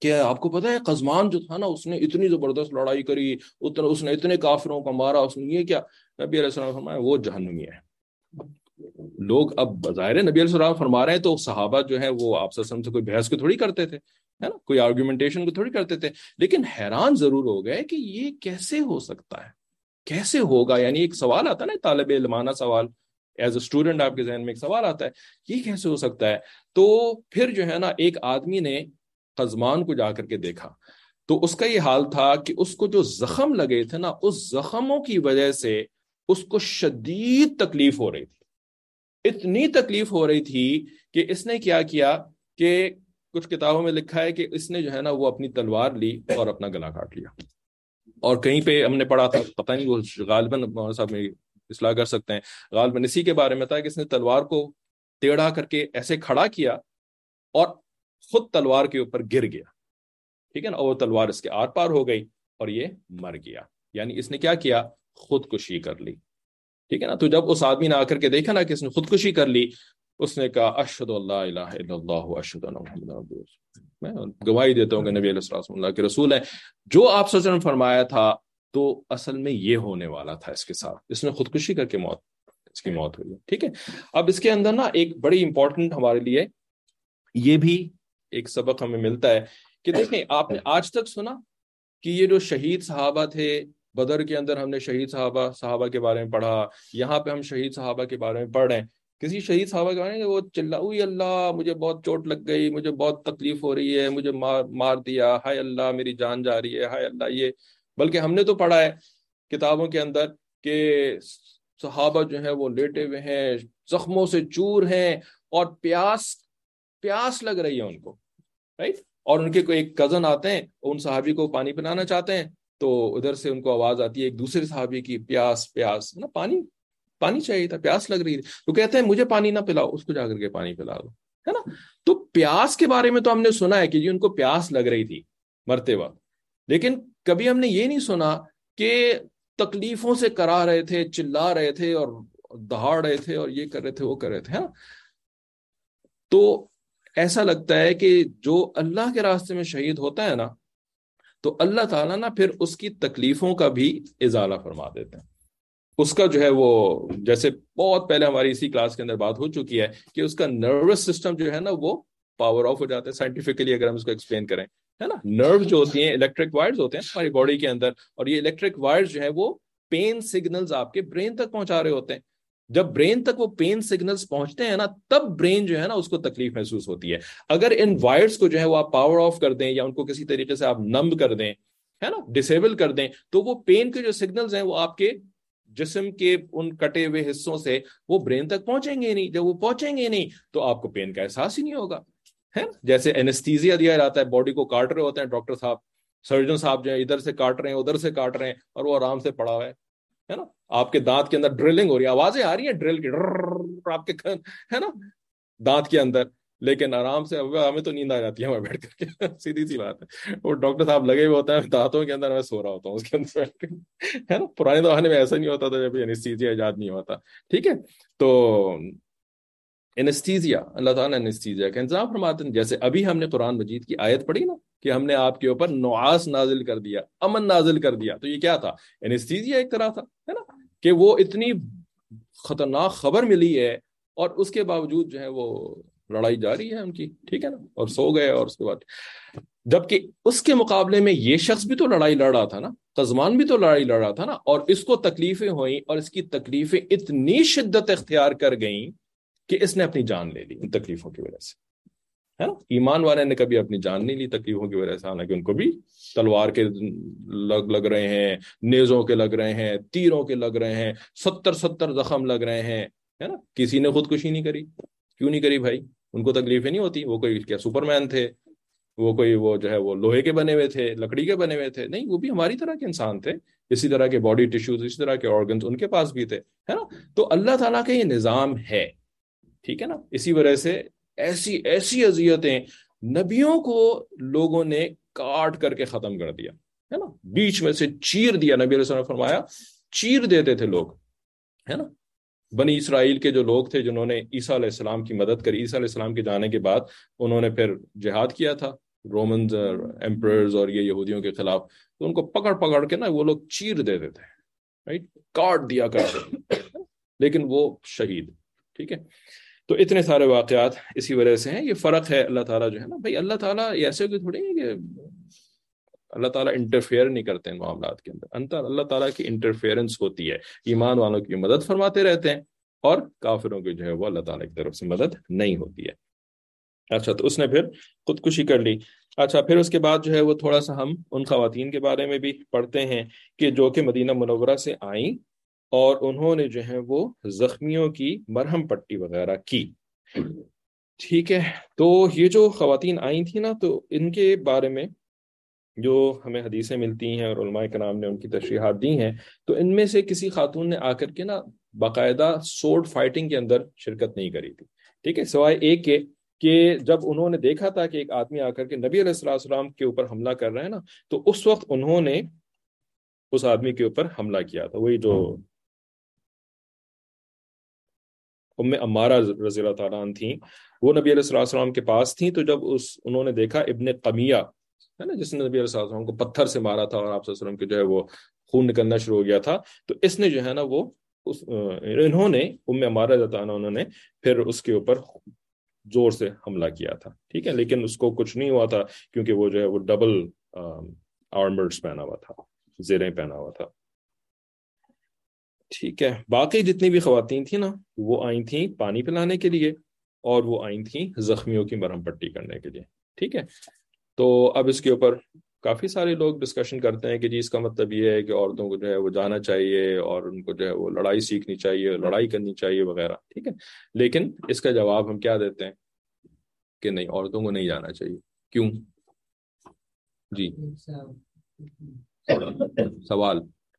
کہ آپ کو پتا ہے، قزمان جو تھا نا، اس نے اتنی زبردست لڑائی کری، اتنا، اس نے اتنے کافروں کو مارا، اس نے یہ کیا؟ نبی علیہ السلام فرمایا، وہ جہنمی ہے۔ لوگ اب بظاہر نبی علیہ السلام فرما رہے ہیں تو صحابہ جو ہے وہ آپ سے کوئی بحث کو تھوڑی کرتے تھے، ہے نا؟ کوئی آرگومنٹیشن کو تھوڑی کرتے تھے۔ لیکن حیران ضرور ہو گئے کہ یہ کیسے ہو سکتا ہے؟ کیسے ہوگا؟ یعنی ایک سوال آتا ہے نا طالب علمانہ سوال ایز اے اسٹوڈنٹ آپ کے ذہن میں ایک سوال آتا ہے، یہ کیسے ہو سکتا ہے؟ تو پھر جو ہے نا ایک آدمی نے قزمان کو جا کر کے دیکھا۔ تو اس کا یہ حال تھا کہ اس کو جو زخم لگے تھے نا، اس زخموں کی وجہ سے اس کو شدید تکلیف ہو رہی تھی۔ اتنی تکلیف ہو رہی تھی کہ اس نے کیا کیا کہ کچھ کتابوں میں لکھا ہے کہ اس نے جو ہے نا وہ اپنی تلوار لی اور اپنا گلا کاٹ لیا۔ اور کہیں پہ ہم نے پڑھا تھا، پتہ نہیں وہ غالباً صاحب اصلاح کر سکتے ہیں۔ غالباً اسی کے بارے میں تھا کہ اس نے تلوار کو ٹیڑھا کر کے ایسے کھڑا کیا اور خود تلوار کے اوپر گر گیا۔ ٹھیک ہے نا؟ اور وہ تلوار اس کے آر پار ہو گئی اور یہ مر گیا۔ یعنی اس نے کیا کیا؟ خودکشی کر لی۔ ٹھیک ہے نا؟ تو جب اس آدمی نے آ کر کے دیکھا نا کہ اس نے خودکشی کر لی، اس نے کہا اشد اللہ الہ الا اللہ اشد میں گواہی دیتا ہوں کہ نبی علیہ السلام اللہ کے رسول ہے جو آپ سچن فرمایا تھا، تو اصل میں یہ ہونے والا تھا اس کے ساتھ۔ اس نے خودکشی کر کے موت، اس کی موت ہوئی ٹھیک ہے؟ اب اس کے اندر نا ایک بڑی امپورٹنٹ ہمارے لیے یہ بھی ایک سبق ہمیں ملتا ہے کہ دیکھیں، آپ نے آج تک سنا کہ یہ جو شہید صحابہ تھے بدر کے اندر ہم نے شہید صحابہ صحابہ کے بارے میں پڑھا، یہاں پہ ہم شہید صحابہ کے بارے میں پڑھ رہے ہیں۔ کسی شہید صحابہ کے بارے میں وہ چلا اللہ، مجھے بہت چوٹ لگ گئی، مجھے بہت تکلیف ہو رہی ہے، مجھے مار مار دیا، ہائے اللہ، میری جان جا رہی ہے، ہائے اللہ، یہ۔ بلکہ ہم نے تو پڑھا ہے کتابوں کے اندر کہ صحابہ جو ہیں وہ لیٹے ہوئے ہیں، زخموں سے چور ہیں اور پیاس پیاس لگ رہی ہے ان کو رائٹ اور ان کے کوئی ایک کزن آتے ہیں، ان صحابی کو پانی پلانا چاہتے ہیں۔ تو ادھر سے ان کو آواز آتی ہے، ایک دوسرے صحابی کی، پیاس پیاس، نا، پانی پانی چاہیے تھا، پیاس لگ رہی تھی۔ تو کہتے ہیں، مجھے پانی نہ پلاؤ، اس کو جا کر کے پانی پلا دو، ہے نا؟ تو پیاس کے بارے میں تو ہم نے سنا ہے کہ جی ان کو پیاس لگ رہی تھی مرتے وقت۔ لیکن کبھی ہم نے یہ نہیں سنا کہ تکلیفوں سے کرا رہے تھے، چلا رہے تھے اور دہاڑ رہے تھے اور یہ کر رہے تھے، وہ کر رہے تھے تو ایسا لگتا ہے کہ جو اللہ کے راستے میں شہید ہوتا ہے نا تو اللہ تعالیٰ نا پھر اس کی تکلیفوں کا بھی ازالہ فرما دیتے ہیں۔ اس کا جو ہے وہ جیسے بہت پہلے ہماری اسی کلاس کے اندر بات ہو چکی ہے کہ اس کا نروس سسٹم جو ہے نا وہ پاور آف ہو جاتا ہے۔ سائنٹیفکلی اگر ہم اس کو ایکسپلین کریں، ہے نا؟ نرو جو ہوتی ہیں الیکٹرک وائرز ہوتے ہیں ہماری باڈی کے اندر اور یہ الیکٹرک وائرز جو ہے وہ پین سگنلز آپ کے برین تک پہنچا رہے ہوتے ہیں۔ جب برین تک وہ پین سگنلز پہنچتے ہیں نا، تب برین جو ہے نا اس کو تکلیف محسوس ہوتی ہے۔ اگر ان وائرز کو جو ہے وہ آپ پاور آف کر دیں یا ان کو کسی طریقے سے آپ نمب کر دیں، ہے نا ڈسیبل کر دیں، تو وہ پین کے جو سگنلز ہیں وہ آپ کے جسم کے ان کٹے ہوئے حصوں سے وہ برین تک پہنچیں گے نہیں۔ جب وہ پہنچیں گے نہیں، تو آپ کو پین کا احساس ہی نہیں ہوگا۔ ہے نا؟ جیسے اینستیزیا دیا جاتا ہے باڈی کو کاٹ رہے ہوتے ہیں، ڈاکٹر صاحب سرجن صاحب جو ہے ادھر سے کاٹ رہے ہیں، ادھر سے کاٹ رہے ہیں اور وہ آرام سے پڑا ہوا ہے۔ ہے نا؟ آپ کے دانت کے اندر ڈرلنگ ہو رہی ہے، آوازیں آ رہی ہیں ڈرل کی آپ کے ہے نا؟ دانت کے اندر، لیکن آرام سے ہمیں تو نیند آ جاتی ہے ہمیں بیٹھ کر کے، سیدھی سی بات ہے۔ وہ ڈاکٹر صاحب لگے ہوئے ہوتے ہیں، دانتوں کے اندر میں سو رہا ہوتا ہوں اس کے اندر ہے نا؟ پرانے زمانے میں ایسا نہیں ہوتا تھا جب انستیزیا ایجاد نہیں ہوتا۔ ٹھیک ہے؟ تو انستیزیا، اللہ تعالیٰ نے انستیزیا کا انتظام فرماتے ہیں۔ جیسے ابھی ہم نے قرآن مجید کی آیت پڑھی نا کہ ہم نے آپ کے اوپر نعاس نازل کر دیا، امن نازل کر دیا۔ تو یہ کیا تھا؟ یعنی انستیزیا ایک طرح تھا، ہے نا؟ کہ وہ اتنی خطرناک خبر ملی ہے اور اس کے باوجود جو ہے وہ لڑائی جاری ہے ان کی، ٹھیک ہے نا؟ اور سو گئے اور اس کے بعد۔ جبکہ اس کے مقابلے میں یہ شخص بھی تو لڑائی لڑ رہا تھا نا قزمان بھی تو لڑائی لڑ رہا تھا نا، اور اس کو تکلیفیں ہوئیں اور اس کی تکلیفیں اتنی شدت اختیار کر گئیں کہ اس نے اپنی جان لے لی ان تکلیفوں کی وجہ سے۔ ہے نا؟ ایمان والے نے کبھی اپنی جان نہیں لی تکلیفوں کی وجہ سے، حالانکہ ان کو بھی تلوار کے لگ لگ رہے ہیں، نیزوں کے لگ رہے ہیں، تیروں کے لگ رہے ہیں، ستر ستر زخم لگ رہے ہیں، ہے نا؟ کسی نے خودکشی نہیں کری، کیوں نہیں کری بھائی؟ ان کو تکلیفیں نہیں ہوتی، وہ کوئی کیا سپر مین تھے، وہ کوئی وہ جو ہے، وہ لوہے کے بنے ہوئے تھے، لکڑی کے بنے ہوئے تھے، نہیں، وہ بھی ہماری طرح کے انسان تھے، اسی طرح کے باڈی ٹیشوز اسی طرح کے آرگنز ان کے پاس بھی تھے، ہے نا؟ تو اللہ تعالیٰ کا یہ نظام ہے، ٹھیک ہے نا؟ اسی وجہ سے ایسی ایسی اذیتیں نبیوں کو لوگوں نے کاٹ کر کے ختم کر دیا، ہے نا؟ بیچ میں سے چیر دیا، نبی علیہ السلام نے فرمایا، چیر دیتے تھے لوگ، ہے نا؟ بنی اسرائیل کے جو لوگ تھے جنہوں نے عیسیٰ علیہ السلام کی مدد کری، عیسیٰ علیہ السلام کے جانے کے بعد انہوں نے پھر جہاد کیا تھا رومنز اور ایمپرز اور یہ یہودیوں کے خلاف، تو ان کو پکڑ پکڑ کے نا وہ لوگ چیر دیتے تھے رائٹ کاٹ دیا کرتے لیکن وہ شہید، ٹھیک ہے؟ تو اتنے سارے واقعات اسی وجہ سے ہیں، یہ فرق ہے اللہ تعالیٰ جو ہے نا۔ بھائی اللہ تعالیٰ ایسے کوئی تھوڑی ہے کہ اللہ تعالیٰ انٹرفیئر نہیں کرتے ہیں معاملات کے اندر۔ اللہ تعالیٰ کی انٹرفیئرنس ہوتی ہے۔ ایمان والوں کی مدد فرماتے رہتے ہیں اور کافروں کی جو ہے وہ اللہ تعالیٰ کی طرف سے مدد نہیں ہوتی ہے۔ اچھا تو اس نے پھر خودکشی کر لی۔ اچھا پھر اس کے بعد جو ہے وہ تھوڑا سا ہم ان خواتین کے بارے میں بھی پڑھتے ہیں کہ جو کہ مدینہ منورہ سے آئیں۔ اور انہوں نے جو ہے وہ زخمیوں کی مرہم پٹی وغیرہ کی۔ ٹھیک ہے۔ تو یہ جو خواتین آئی تھیں نا، تو ان کے بارے میں جو ہمیں حدیثیں ملتی ہیں اور علماء کرام نے ان کی تشریحات دی ہیں، تو ان میں سے کسی خاتون نے آ کر کے نا باقاعدہ سوڈ فائٹنگ کے اندر شرکت نہیں کری تھی۔ ٹھیک ہے، سوائے ایک کے، کہ جب انہوں نے دیکھا تھا کہ ایک آدمی آ کر کے نبی علیہ السلام کے اوپر حملہ کر رہے ہیں نا، تو اس وقت انہوں نے اس آدمی کے اوپر حملہ کیا تھا۔ وہی جو ہاں۔ ام امارہ رضی اللہ تعالیٰ تھیں۔ وہ نبی علیہ السلام کے پاس تھیں تو جب اس، انہوں نے دیکھا ابن قمیہ، ہے نا، جس نے نبی علیہ السلام کو پتھر سے مارا تھا اور آپ وسلم کے جو ہے وہ خون نکلنا شروع ہو گیا تھا، تو اس نے جو ہے نا وہ اس، انہوں نے، ام امارہ رضی اللہ انہوں نے پھر اس کے اوپر زور سے حملہ کیا تھا، ٹھیک ہے، لیکن اس کو کچھ نہیں ہوا تھا کیونکہ وہ جو ہے وہ ڈبل آرمرز پہنا ہوا تھا، زیریں پہنا ہوا تھا۔ ٹھیک ہے۔ باقی جتنی بھی خواتین تھیں نا وہ آئی تھیں پانی پلانے کے لیے اور وہ آئی تھیں زخمیوں کی مرہم پٹی کرنے کے لیے۔ ٹھیک ہے۔ تو اب اس کے اوپر کافی سارے لوگ ڈسکشن کرتے ہیں کہ جی اس کا مطلب یہ ہے کہ عورتوں کو جو ہے وہ جانا چاہیے اور ان کو جو ہے وہ لڑائی سیکھنی چاہیے لڑائی کرنی چاہیے وغیرہ۔ ٹھیک ہے۔ لیکن اس کا جواب ہم کیا دیتے ہیں؟ کہ نہیں عورتوں کو نہیں جانا چاہیے۔ کیوں؟ جی۔ سوال۔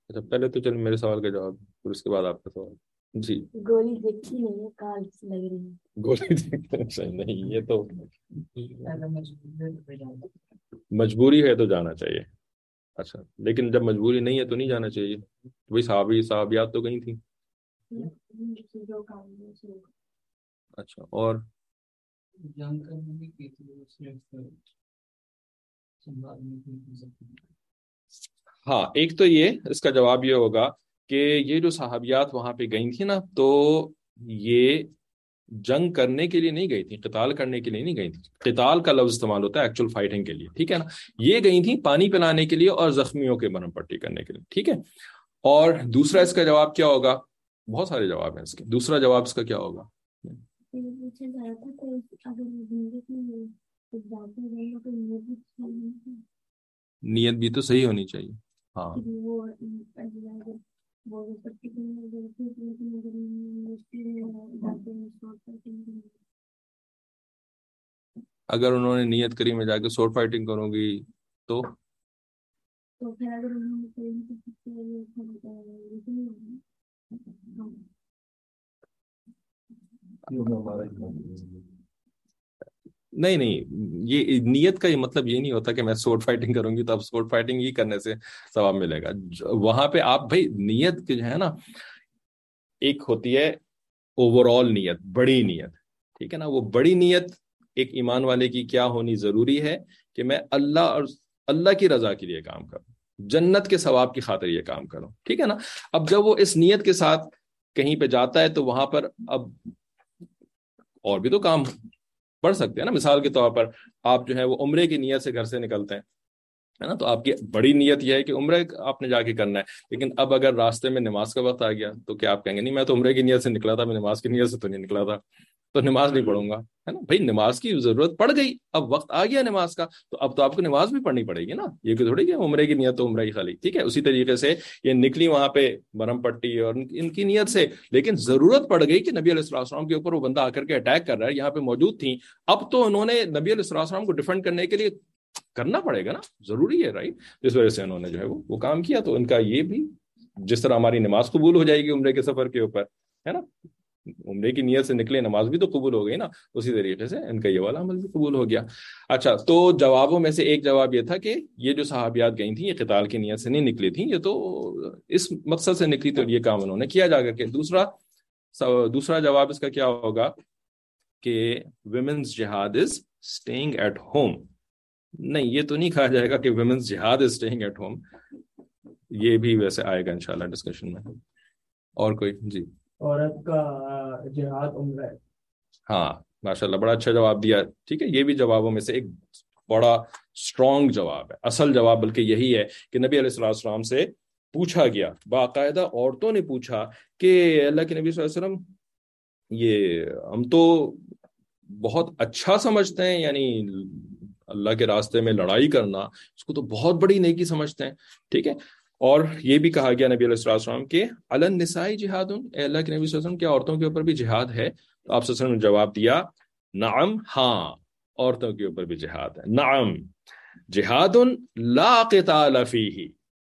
اچھا پہلے تو چل میرے سوال کا جواب۔ پھر اس کے بعد آپ کا سوال۔ جی۔ گولی دیکھتی نہیں گولی نہیں یہ تو مجبوری ہے تو جانا چاہیے۔ اچھا لیکن جب مجبوری نہیں ہے تو نہیں جانا چاہیے۔ وہی صحابی صحابیات تو کہیں تھیں۔ اچھا اور؟ ہاں ایک تو یہ اس کا جواب یہ ہوگا کہ یہ جو صحابیات وہاں پہ گئی تھیں نا تو یہ جنگ کرنے کے لیے نہیں گئی تھی قتال کرنے کے لیے نہیں گئی تھی قتال کا لفظ استعمال ہوتا ہے ایکچوئل فائٹنگ کے لیے ٹھیک ہے نا؟ یہ گئی تھی پانی پلانے کے لیے اور زخمیوں کے مرم پٹی کرنے کے لیے ٹھیک ہے؟ اور دوسرا اس کا جواب کیا ہوگا؟ بہت سارے جواب ہیں اس کے۔ دوسرا جواب اس کا کیا ہوگا؟ نیت بھی تو صحیح ہونی چاہیے۔ ہاں۔ اگر انہوں نے نیت کری میں جا کے سوٹ فائٹنگ کروں گی تو؟ نہیں نہیں، یہ نیت کا یہ مطلب یہ نہیں ہوتا کہ میں سوٹ فائٹنگ کروں گی تو اب سوٹ فائٹنگ ہی کرنے سے ثواب ملے گا۔ وہاں پہ آپ بھائی نیت جو ہے نا، ایک ہوتی ہے اوور آل نیت، بڑی نیت، ٹھیک ہے نا؟ وہ بڑی نیت ایک ایمان والے کی کیا ہونی ضروری ہے کہ میں اللہ اور اللہ کی رضا کے لیے کام کروں، جنت کے ثواب کی خاطر یہ کام کروں، ٹھیک ہے نا؟ اب جب وہ اس نیت کے ساتھ کہیں پہ جاتا ہے تو وہاں پر اب اور بھی تو کام پڑھ سکتے ہیں نا۔ مثال کے طور پر آپ جو ہے وہ عمرے کی نیت سے گھر سے نکلتے ہیں، ہے نا؟ تو آپ کی بڑی نیت یہ ہے کہ عمرے آپ نے جا کے کرنا ہے۔ لیکن اب اگر راستے میں نماز کا وقت آ گیا تو کیا آپ کہیں گے، نہیں میں تو عمرے کی نیت سے نکلا تھا، میں نماز کی نیت سے تو نہیں نکلا تھا۔ تو نماز نہیں پڑھوں گا، ہے نا؟ بھائی نماز کی ضرورت پڑ گئی، اب وقت آ گیا نماز کا، تو اب تو آپ کو نماز بھی پڑھنی پڑے گی نا؟ یہ کہ تھوڑی کہ عمرے کی نیت تو عمرہ ہی خالی، ٹھیک ہے؟ اسی طریقے سے یہ نکلی وہاں پہ برم پٹی اور ان کی نیت سے، لیکن ضرورت پڑ گئی کہ نبی علیہ السلام کے اوپر وہ بندہ آ کر کے اٹیک کر رہا ہے، یہاں پہ موجود تھیں۔ اب تو انہوں نے نبی علیہ السلام کو ڈیفینڈ کرنے کے لیے کرنا پڑے گا نا؟ ضروری ہے رائٹ جس وجہ سے انہوں نے جو ہے وہ کام کیا، تو ان کا یہ بھی جس طرح ہماری نماز قبول ہو جائے گی عمرے کے سفر کے اوپر، ہے نا؟ عمرے کی نیت سے نکلے، نماز بھی تو قبول ہو گئی نا، اسی طریقے سے ان کا یہ والا عمل بھی قبول ہو گیا۔ اچھا تو جوابوں میں سے ایک جواب یہ تھا کہ یہ جو صحابیات گئی تھیں، یہ قتال کی نیت سے نہیں نکلی تھیں، یہ تو اس مقصد سے نکلی تو یہ کام انہوں نے کیا۔ جا کر کے دوسرا دوسرا جواب اس کا کیا ہوگا کہ ویمنس جہاد از اسٹیئنگ ایٹ ہوم نہیں، یہ تو نہیں کہا جائے گا کہ ویمنس جہاد از اسٹیئنگ ایٹ ہوم یہ بھی ویسے آئے گا انشاءاللہ ڈسکشن میں۔ اور کوئی؟ جی۔ عورت کا جہاد عمر ہے۔ ہاں ماشاء اللہ بڑا اچھا جواب دیا۔ ٹھیک ہے، یہ بھی جوابوں میں سے ایک بڑا اسٹرانگ جواب ہے، اصل جواب بلکہ یہی ہے کہ نبی علیہ السلام سے پوچھا گیا۔ باقاعدہ عورتوں نے پوچھا کہ اللہ کے نبی صلی اللہ علیہ وسلم، یہ ہم تو بہت اچھا سمجھتے ہیں یعنی اللہ کے راستے میں لڑائی کرنا، اس کو تو بہت بڑی نیکی سمجھتے ہیں۔ ٹھیک ہے اور یہ بھی کہا گیا نبی علیہ السلام کے علن نسائی جہاد اے اللہ کے نبی صلی اللہ علیہ وسلم، کیا عورتوں کے اوپر بھی جہاد ہے؟ تو آپ نے جواب دیا، نعم ہاں عورتوں کے اوپر بھی جہاد ہے۔ نعم جہاد لا قتال فیہ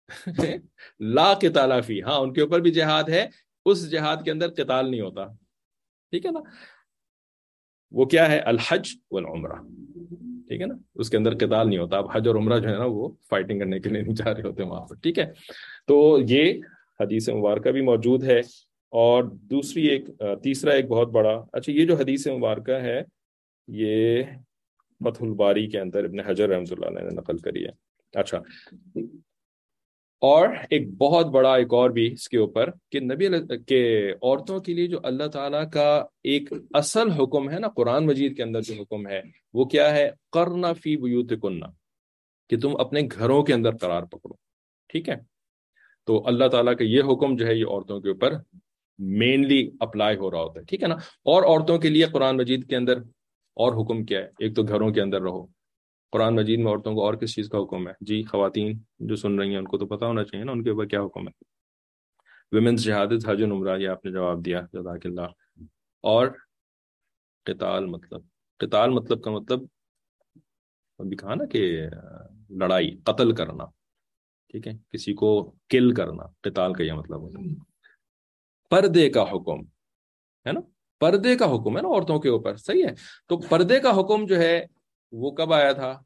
لا قتال فی ہاں ان کے اوپر بھی جہاد ہے، اس جہاد کے اندر قتال نہیں ہوتا۔ ٹھیک ہے نا؟ وہ کیا ہے؟ الحج والعمرہ۔ ٹھیک ہے نا؟ اس کے اندر قتال نہیں ہوتا۔ اب حج اور عمرہ جو ہے نا، وہ فائٹنگ کرنے کے لیے نہیں جا رہے ہوتے وہاں پر، ٹھیک ہے؟ تو یہ حدیث مبارکہ بھی موجود ہے۔ اور دوسری ایک، تیسرا ایک بہت بڑا اچھا یہ جو حدیث مبارکہ ہے، یہ فتح الباری کے اندر ابن حجر رحمۃ اللہ نے نقل کری ہے۔ اچھا اور ایک بہت بڑا ایک اور بھی اس کے اوپر کہ نبی کے عورتوں کے لیے جو اللہ تعالیٰ کا ایک اصل حکم ہے نا، قرآن مجید کے اندر جو حکم ہے، وہ کیا ہے؟ کرنا فی بیوت کننا کہ تم اپنے گھروں کے اندر قرار پکڑو، ٹھیک ہے؟ تو اللہ تعالیٰ کا یہ حکم جو ہے، یہ عورتوں کے اوپر مینلی اپلائی ہو رہا ہوتا ہے، ٹھیک ہے نا؟ اور عورتوں کے لیے قرآن مجید کے اندر اور حکم کیا ہے؟ ایک تو گھروں کے اندر رہو قرآن مجید میں عورتوں کو اور کس چیز کا حکم ہے؟ جی خواتین جو سن رہی ہیں، ان کو تو پتا ہونا چاہیے نا، ان کے اوپر کیا حکم ہے؟ ویمنس جہاد حج عمرہ، یہ آپ نے جواب دیا، جزاک اللہ۔ اور قتال مطلب قتال مطلب کا مطلب ابھی کہا نا کہ لڑائی، قتل کرنا، ٹھیک ہے؟ کسی کو کل کرنا، قتال کا یہ مطلب ہوتا پردے کا حکم، ہے نا؟ پردے کا حکم ہے نا عورتوں کے اوپر، صحیح ہے؟ تو پردے کا حکم جو ہے وہ کب آیا تھا؟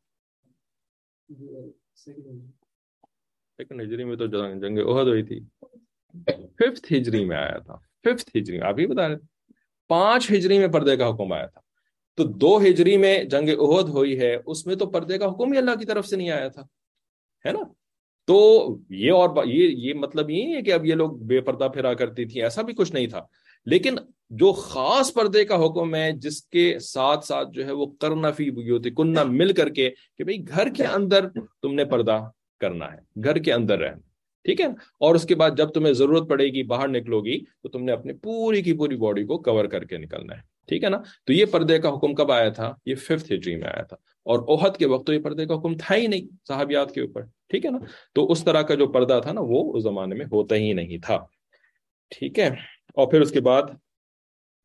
ہجری میں تو جنگ عہد ہوئی تھی۔ ففتھ ہجری میں آیا تھا۔ ففتھ ہجری آپ ہی بتا رہے پانچ ہجری میں پردے کا حکم آیا تھا۔ تو دو ہجری میں جنگ عہد ہوئی ہے، اس میں تو پردے کا حکم ہی اللہ کی طرف سے نہیں آیا تھا۔ ہے نا؟ تو یہ اور یہ یہ مطلب یہ ہے کہ اب یہ لوگ بے پردہ پھرا کرتی تھی ایسا بھی کچھ نہیں تھا۔ لیکن جو خاص پردے کا حکم ہے، جس کے ساتھ ساتھ جو ہے وہ کرنا کرنفی بیوتی کننا مل کر کے کہ بھئی گھر کے اندر تم نے پردہ کرنا ہے، گھر کے اندر رہنا ٹھیک ہے؟ اور اس کے بعد جب تمہیں ضرورت پڑے گی، باہر نکلو گی، تو تم نے اپنی پوری کی پوری باڈی کو کور کر کے نکلنا ہے، ٹھیک ہے نا؟ تو یہ پردے کا حکم کب آیا تھا؟ یہ ففتھ ہجری میں آیا تھا۔ اور اوہد کے وقت تو یہ پردے کا حکم تھا ہی نہیں صحابیات کے اوپر، ٹھیک ہے نا؟ تو اس طرح کا جو پردہ تھا نا، وہ اس زمانے میں ہوتا ہی نہیں تھا، ٹھیک ہے؟ اور پھر اس کے بعد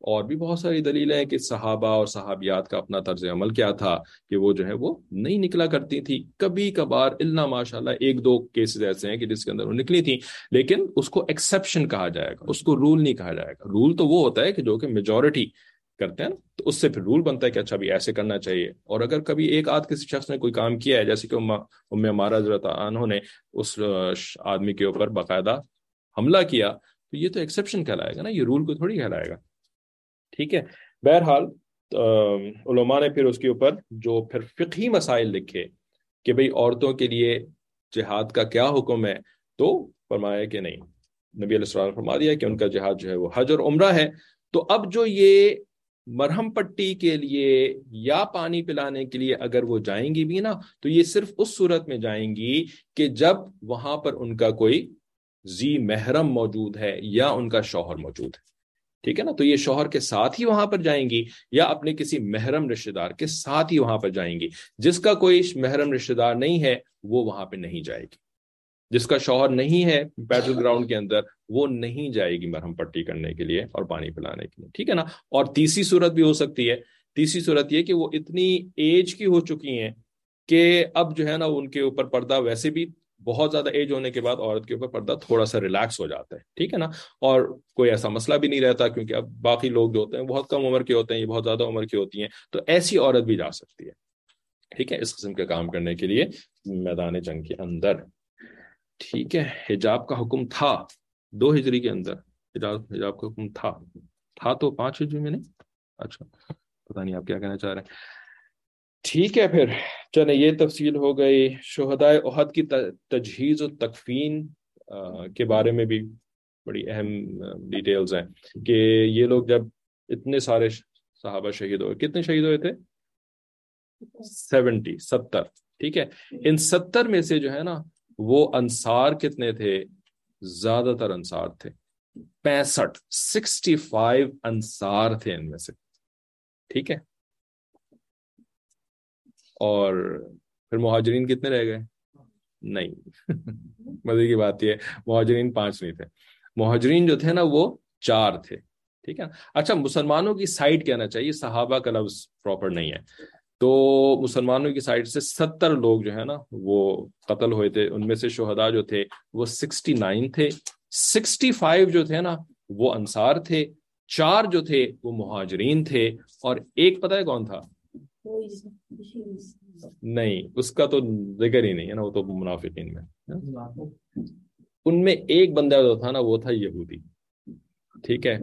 اور بھی بہت ساری دلیلیں ہیں کہ صحابہ اور صحابیات کا اپنا طرز عمل کیا تھا کہ وہ جو ہے وہ نہیں نکلا کرتی تھی۔ کبھی کبھار اللہ ماشاء اللہ ایک دو کیسز ایسے ہیں کہ جس کے اندر وہ نکلی تھی لیکن اس کو ایکسیپشن کہا جائے گا، اس کو رول نہیں کہا جائے گا۔ رول تو وہ ہوتا ہے کہ جو کہ میجورٹی کرتے ہیں نا تو اس سے پھر رول بنتا ہے کہ اچھا بھی ایسے کرنا چاہیے۔ اور اگر کبھی ایک آدھ کسی شخص نے کوئی کام کیا ہے، جیسے کہ ام ہمارا حضرت انہوں نے اس آدمی کے اوپر باقاعدہ حملہ کیا، تو یہ تو ایکسیپشن کہلائے گا نا، یہ رول کو تھوڑی کہلائے گا۔ ٹھیک ہے۔ بہرحال علماء نے پھر اس کے اوپر جو پھر فقہی مسائل لکھے کہ بھئی عورتوں کے لیے جہاد کا کیا حکم ہے، تو فرمایا کہ نہیں۔ نبی علیہ السلام فرما دیا کہ ان کا جہاد جو ہے وہ حج اور عمرہ ہے۔ تو اب جو یہ مرہم پٹی کے لیے یا پانی پلانے کے لیے اگر وہ جائیں گی بھی نا، تو یہ صرف اس صورت میں جائیں گی کہ جب وہاں پر ان کا کوئی زی محرم موجود ہے یا ان کا شوہر موجود ہے۔ ٹھیک ہے نا؟ تو یہ شوہر کے ساتھ ہی وہاں پر جائیں گی یا اپنے کسی محرم رشتے دار کے ساتھ ہی وہاں پر جائیں گی؟ جس کا کوئی محرم رشتے دار نہیں ہے، وہ وہاں پہ نہیں جائے گی۔ جس کا شوہر نہیں ہے بیٹل گراؤنڈ کے اندر، وہ نہیں جائے گی مرہم پٹی کرنے کے لیے اور پانی پلانے کے لیے۔ ٹھیک ہے نا؟ اور تیسری صورت بھی ہو سکتی ہے۔ تیسری صورت یہ کہ وہ اتنی ایج کی ہو چکی ہیں کہ اب جو ہے نا، ان کے اوپر پردہ ویسے بھی بہت زیادہ ایج ہونے کے بعد عورت کے اوپر پردہ تھوڑا سا ریلیکس ہو جاتا ہے، ٹھیک ہے نا؟ اور کوئی ایسا مسئلہ بھی نہیں رہتا کیونکہ اب باقی لوگ جو ہوتے ہیں بہت کم عمر کے ہوتے ہیں، یہ بہت زیادہ عمر کی ہوتی ہیں، تو ایسی عورت بھی جا سکتی ہے، ٹھیک ہے؟ اس قسم کے کام کرنے کے لیے میدان جنگ کے اندر، ٹھیک ہے؟ حجاب کا حکم تھا، دو ہجری کے اندر، حجاب حجاب کا حکم تھا تھا تو پانچ ہجری میں نہیں؟ اچھا پتہ نہیں آپ کیا کہنا چاہ رہے ہیں۔ ٹھیک ہے پھر۔ چلے یہ تفصیل ہو گئی۔ شہدائے عہد کی تجہیز و تکفین کے بارے میں بھی بڑی اہم ڈیٹیلز ہیں کہ یہ لوگ جب اتنے سارے صحابہ شہید ہوئے، کتنے شہید ہوئے تھے؟ سیونٹی، ستر، ٹھیک ہے؟ ان ستر میں سے جو ہے نا، وہ انصار کتنے تھے؟ زیادہ تر انصار تھے۔ پینسٹھ، سکسٹی فائیو انصار تھے ان میں سے۔ ٹھیک ہے؟ اور پھر مہاجرین کتنے رہ گئے؟ نہیں۔ مزے کی بات یہ مہاجرین پانچ نہیں تھے۔ مہاجرین جو تھے نا وہ چار تھے۔ ٹھیک ہے۔ اچھا مسلمانوں کی سائڈ کہنا چاہیے؟ صحابہ کا لفظ پراپر نہیں ہے۔ تو مسلمانوں کی سائڈ سے ستر لوگ جو ہے نا وہ قتل ہوئے تھے۔ ان میں سے شہدا جو تھے وہ سکسٹی نائن تھے۔ سکسٹی فائیو جو تھے نا وہ انصار تھے۔ چار جو تھے وہ مہاجرین تھے۔ اور ایک پتہ ہے کون تھا؟ نہیں۔ اس کا تو ذکر ہی نہیں ہے نا وہ تو منافقین میں۔ ان میں ایک بندہ جو تھا نا وہ تھا یہودی۔ ٹھیک ہے۔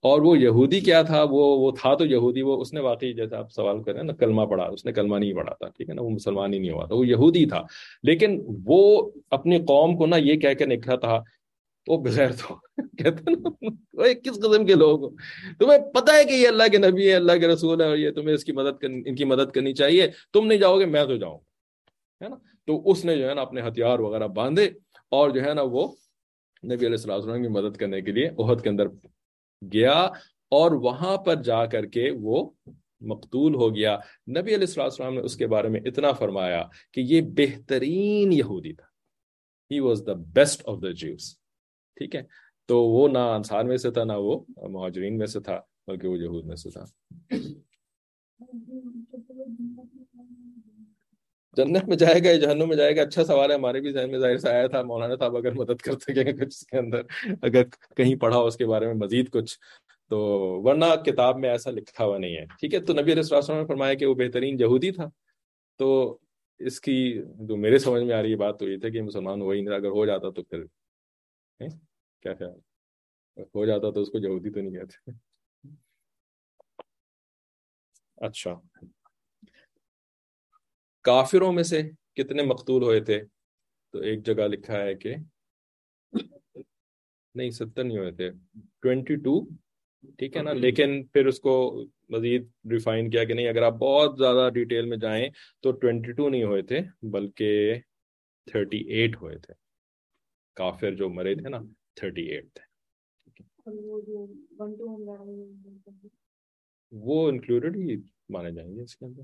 اور وہ یہودی کیا تھا؟ وہ وہ تھا تو یہودی۔ وہ اس نے واقعی جیسے آپ سوال کریں نا کلمہ پڑھا اس نے کلمہ نہیں پڑھا تھا ٹھیک ہے نا وہ مسلمان ہی نہیں ہوا تھا وہ یہودی تھا۔ لیکن وہ اپنی قوم کو نا یہ کہہ کے نکلا تھا وہ بغیر تو کہتے نا کس قسم کے لوگ ہو۔ تمہیں پتہ ہے کہ یہ اللہ کے نبی ہے اللہ کے رسول ہے اور یہ تمہیں اس کی مدد ان کی مدد کرنی چاہیے۔ تم نہیں جاؤ گے، میں تو جاؤں۔ گا ہے نا؟ تو اس نے جو ہے نا اپنے ہتھیار وغیرہ باندھے اور جو ہے نا وہ نبی علیہ السلام وسلم کی مدد کرنے کے لیے عہد کے اندر گیا اور وہاں پر جا کر کے وہ مقتول ہو گیا۔ نبی علیہ السلام نے اس کے بارے میں اتنا فرمایا کہ یہ بہترین یہودی تھا۔ He was the best of the Jews ٹھیک ہے۔ تو وہ نہ انصار میں سے تھا، نہ وہ مہاجرین میں سے تھا، بلکہ وہ یہود میں سے تھا۔ جنت میں جائے گا جہنم میں جائے گا اچھا سوال ہے۔ ہمارے بھی ذہن میں ظاہر سے آیا تھا، مولانا صاحب اگر مدد کر سکیں کچھ اس کے اندر، اگر کہیں پڑھا اس کے بارے میں مزید کچھ، تو ورنہ کتاب میں ایسا لکھا ہوا نہیں ہے۔ ٹھیک ہے، تو نبی علیہ السلام نے فرمایا کہ وہ بہترین یہودی تھا۔ تو اس کی جو میرے سمجھ میں آ رہی بات تو یہ تھا کہ مسلمان وہی اگر ہو جاتا تو پھر کیا خیال ہو جاتا تو اس کو یہودی تو نہیں کہتے۔ اچھا۔ کافروں میں سے کتنے مقتول ہوئے تھے؟ تو ایک جگہ لکھا ہے کہ نہیں ستر نہیں ہوئے تھے۔ ٹوینٹی ٹو ٹھیک ہے نا؟ لیکن پھر اس کو مزید ریفائن کیا کہ نہیں اگر آپ بہت زیادہ ڈیٹیل میں جائیں تو ٹوینٹی ٹو نہیں ہوئے تھے بلکہ تھرٹی ایٹ ہوئے تھے۔ کافر جو مرے تھے نا تھرٹی ایٹ تھے وہ انکلوڈیڈ ہی مانے جائیں گے اس کے اندر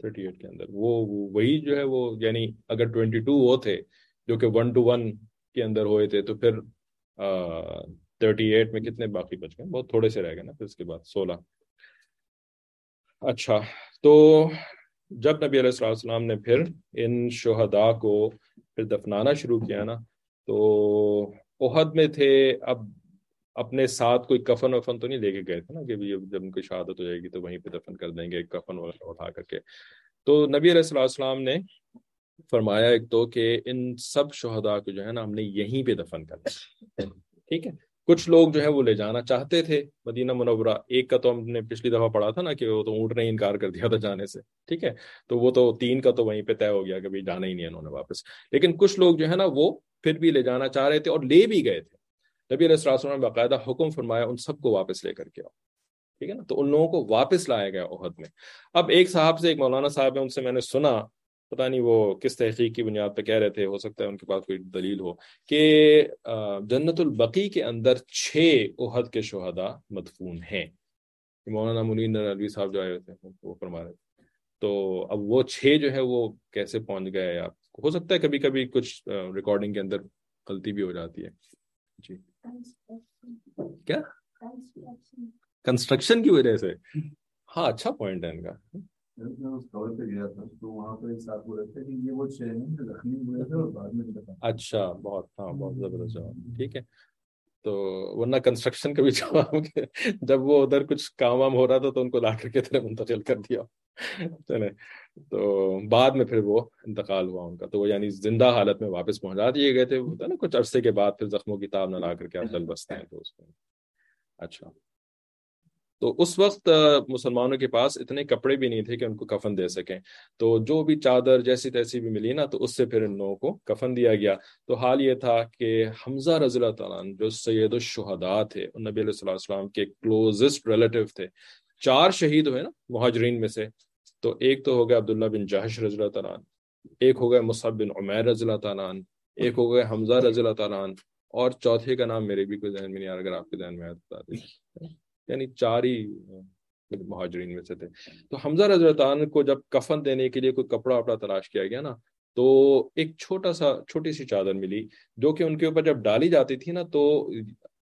تھرٹی ایٹ کے اندر۔ وہ وہی جو ہے وہ یعنی اگر ٹوینٹی ٹو وہ تھے جو کہ ون ٹو ون کے اندر ہوئے تھے، تو پھر تھرٹی ایٹ میں کتنے باقی بچ گئے؟ بہت تھوڑے سے رہ گئے نا پھر اس کے بعد، سولہ۔ اچھا تو جب نبی علیہ السلام نے پھر ان شہداء کو پھر دفنانا شروع کیا نا، تو عہد میں تھے، اب اپنے ساتھ کوئی کفن وفن تو نہیں لے کے گئے تھے نا کہ جب ان کی شہادت ہو جائے گی تو وہیں پہ دفن کر دیں گے کفن وغیرہ اٹھا کر کے۔ تو نبی علیہ السلام نے فرمایا ایک تو کہ ان سب شہداء کو جو ہے نا ہم نے یہیں پہ دفن کرنا ٹھیک ہے؟ کچھ لوگ جو ہے وہ لے جانا چاہتے تھے۔ مدینہ منورہ، ایک کا تو ہم نے پچھلی دفعہ پڑھا تھا نا کہ وہ تو اونٹ نے انکار کر دیا تھا جانے سے۔ ٹھیک ہے؟ تو وہ تو تین کا تو وہیں پہ طے ہو گیا کہ جانا ہی نہیں انہوں نے واپس۔ لیکن کچھ لوگ جو ہے نا وہ پھر بھی لے جانا چاہ رہے تھے اور لے بھی گئے تھے۔ نبی علیہ السلام نے باقاعدہ حکم فرمایا، ان سب کو واپس لے کر کے آؤ۔ ٹھیک ہے نا؟ تو ان لوگوں کو واپس لایا گیا عہد میں۔ اب ایک صاحب سے ایک مولانا صاحب ہے ان سے میں نے سنا، پتہ نہیں وہ کس تحقیق کی بنیاد پہ کہہ رہے تھے، ہو سکتا ہے ان کے پاس کوئی دلیل ہو کہ جنت البقی کے اندر چھ عہد کے شہدا مدفون ہیں۔ مولانا منین علی صاحب جو آئے ہوئے تھے، وہ فرما رہے تھے۔ تو اب وہ چھ جو ہے وہ کیسے پہنچ گئے آپ ہو سکتا ہے کبھی کبھی کچھ ریکارڈنگ کے اندر غلطی بھی ہو جاتی ہے۔ جی۔ کیا؟ کنسٹرکشن کی وجہ سے۔ ہاں اچھا پوائنٹ ہے ان کا۔ اچھا بہت ہاں بہت زبردست جواب۔ ٹھیک ہے۔ تو ورنہ کنسٹرکشن کا بھی جواب جب وہ ادھر کچھ کام وام ہو رہا تھا تو ان کو لا کر کے منتقل کر دیا۔ چلے۔ تو بعد میں پھر وہ انتقال ہوا ان کا۔ تو وہ یعنی زندہ حالت میں واپس پہنچا۔ دیے گئے تھے ہوتا نا، کچھ عرصے کے بعد پھر زخموں کی تاب نہ لا کر کے آپ چل بستے ہیں تو اس میں۔ اچھا۔ تو اس وقت مسلمانوں کے پاس اتنے کپڑے بھی نہیں تھے کہ ان کو کفن دے سکیں۔ تو جو بھی چادر جیسی تیسی بھی ملی نا، تو اس سے پھر ان لوگوں کو کفن دیا گیا۔ تو حال یہ تھا کہ حمزہ رضی اللہ تعالیٰ جو سید الشہداء تھے، نبی علیہ السلام کے کلوزسٹ ریلیٹو تھے، چار شہید ہوئے نا، مہاجرین میں سے۔ تو ایک تو ہو گیا عبداللہ بن جہش رضی اللہ تعالیٰ ایک ہو گیا مصحب بن عمیر رضی اللہ تعالیٰ ایک ہو گیا حمزہ رضی اللہ تعالیٰ اور چوتھے کا نام میرے بھی کوئی ذہن میں نہیں آ رہا، اگر آپ کے ذہن میں آیا بتا دیں یعنی چار ہی مہاجرین میں سے تھے۔ تو حمزہ رضی اللہ تعالیٰ کو جب کفن دینے کے لیے کوئی کپڑا وپڑا تلاش کیا گیا نا، تو ایک چھوٹا سا، چھوٹی سی چادر ملی، جو کہ ان کے اوپر جب ڈالی جاتی تھی نا، تو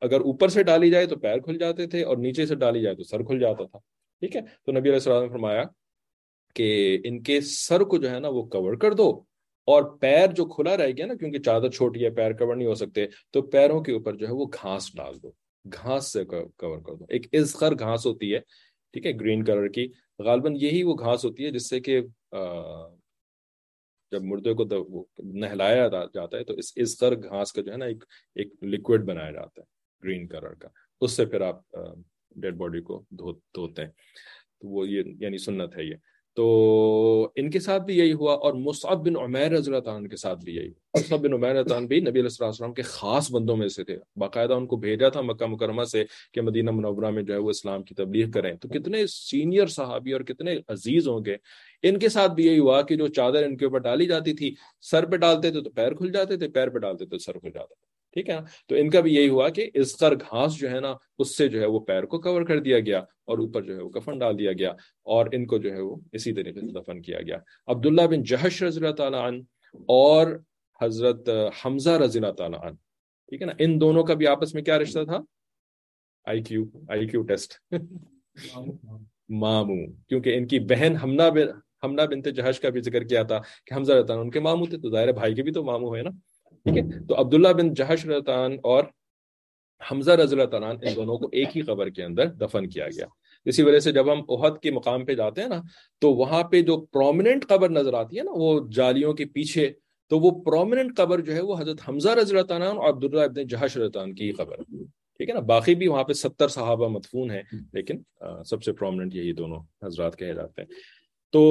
اگر اوپر سے ڈالی جائے تو پیر کھل جاتے تھے اور نیچے سے ڈالی جائے تو سر کھل جاتا تھا۔ ٹھیک ہے؟ تو نبی علیہ السلام نے فرمایا کہ ان کے سر کو جو ہے نا وہ کور کر دو اور پیر جو کھلا رہ گیا نا، کیونکہ چادر چھوٹی ہے، پیر کور نہیں ہو سکتے، تو پیروں کے اوپر جو ہے وہ گھاس ڈال دو، گھاس سے کور کر دو۔ ایک ازخر گھاس ہوتی ہے، ٹھیک ہے، گرین کلر کی۔ غالباً یہی وہ گھاس ہوتی ہے جس سے کہ جب مردے کو نہلایا جاتا ہے تو اس ازخر گھاس کا جو ہے نا ایک ایک لکوڈ بنایا جاتا ہے، گرین کلر کا۔ اس سے پھر آپ ڈیڈ باڈی کو دھوتے ہیں۔ تو وہ یہ یعنی سنت ہے یہ۔ تو ان کے ساتھ بھی یہی ہوا اور مصعب بن عمیر رضی اللہ عنہ کے ساتھ بھی یہی مصعب بن عمیر عنہ بھی نبی علیہ السلام کے خاص بندوں میں سے تھے۔ باقاعدہ ان کو بھیجا تھا مکہ مکرمہ سے کہ مدینہ منورہ میں جو ہے وہ اسلام کی تبلیغ کریں۔ تو کتنے سینئر صحابی اور کتنے عزیز ہوں گے۔ ان کے ساتھ بھی یہی ہوا کہ جو چادر ان کے اوپر ڈالی جاتی تھی، سر پہ ڈالتے تھے تو پیر کھل جاتے تھے، پیر پہ ڈالتے تھے سر کھل جاتا تھا۔ ٹھیک ہے نا؟ تو ان کا بھی یہی ہوا کہ اس قر گھاس جو ہے نا اس سے جو ہے وہ پیر کو کور کر دیا گیا اور اوپر جو ہے وہ کفن ڈال دیا گیا اور ان کو جو ہے وہ اسی طریقے سے دفن کیا گیا۔ عبداللہ بن جہش رضی اللہ تعالیٰ عنہ اور حضرت حمزہ رضی اللہ تعالیٰ عنہ۔ ٹھیک ہے نا؟ ان دونوں کا بھی آپس میں کیا رشتہ تھا؟ آئی کیو آئی کیو ٹیسٹ۔ مامو کیونکہ ان کی بہن ہمنا ہمنا بنت جہش کا بھی ذکر کیا تھا کہ حمزہ رضی ان کے مامو تھے تو ظاہر بھائی کے بھی تو مامو ہے نا۔ ٹھیک ہے؟ تو عبداللہ بن جہش رضان اور حمزہ رضی اللہ تعالیٰ ان دونوں کو ایک ہی قبر کے اندر دفن کیا گیا۔ اسی وجہ سے جب ہم عہد کے مقام پہ جاتے ہیں نا تو وہاں پہ جو پرومیننٹ قبر نظر آتی ہے نا وہ جالیوں کے پیچھے تو وہ پرومیننٹ قبر جو ہے وہ حضرت حمزہ رضی اللہ تعالیٰ اور عبداللہ ابن جہش رضان کی قبر ٹھیک ہے نا؟ باقی بھی وہاں پہ ستر صحابہ مدفون ہیں لیکن سب سے پرومیننٹ یہی دونوں حضرات کہے جاتے ہیں۔ تو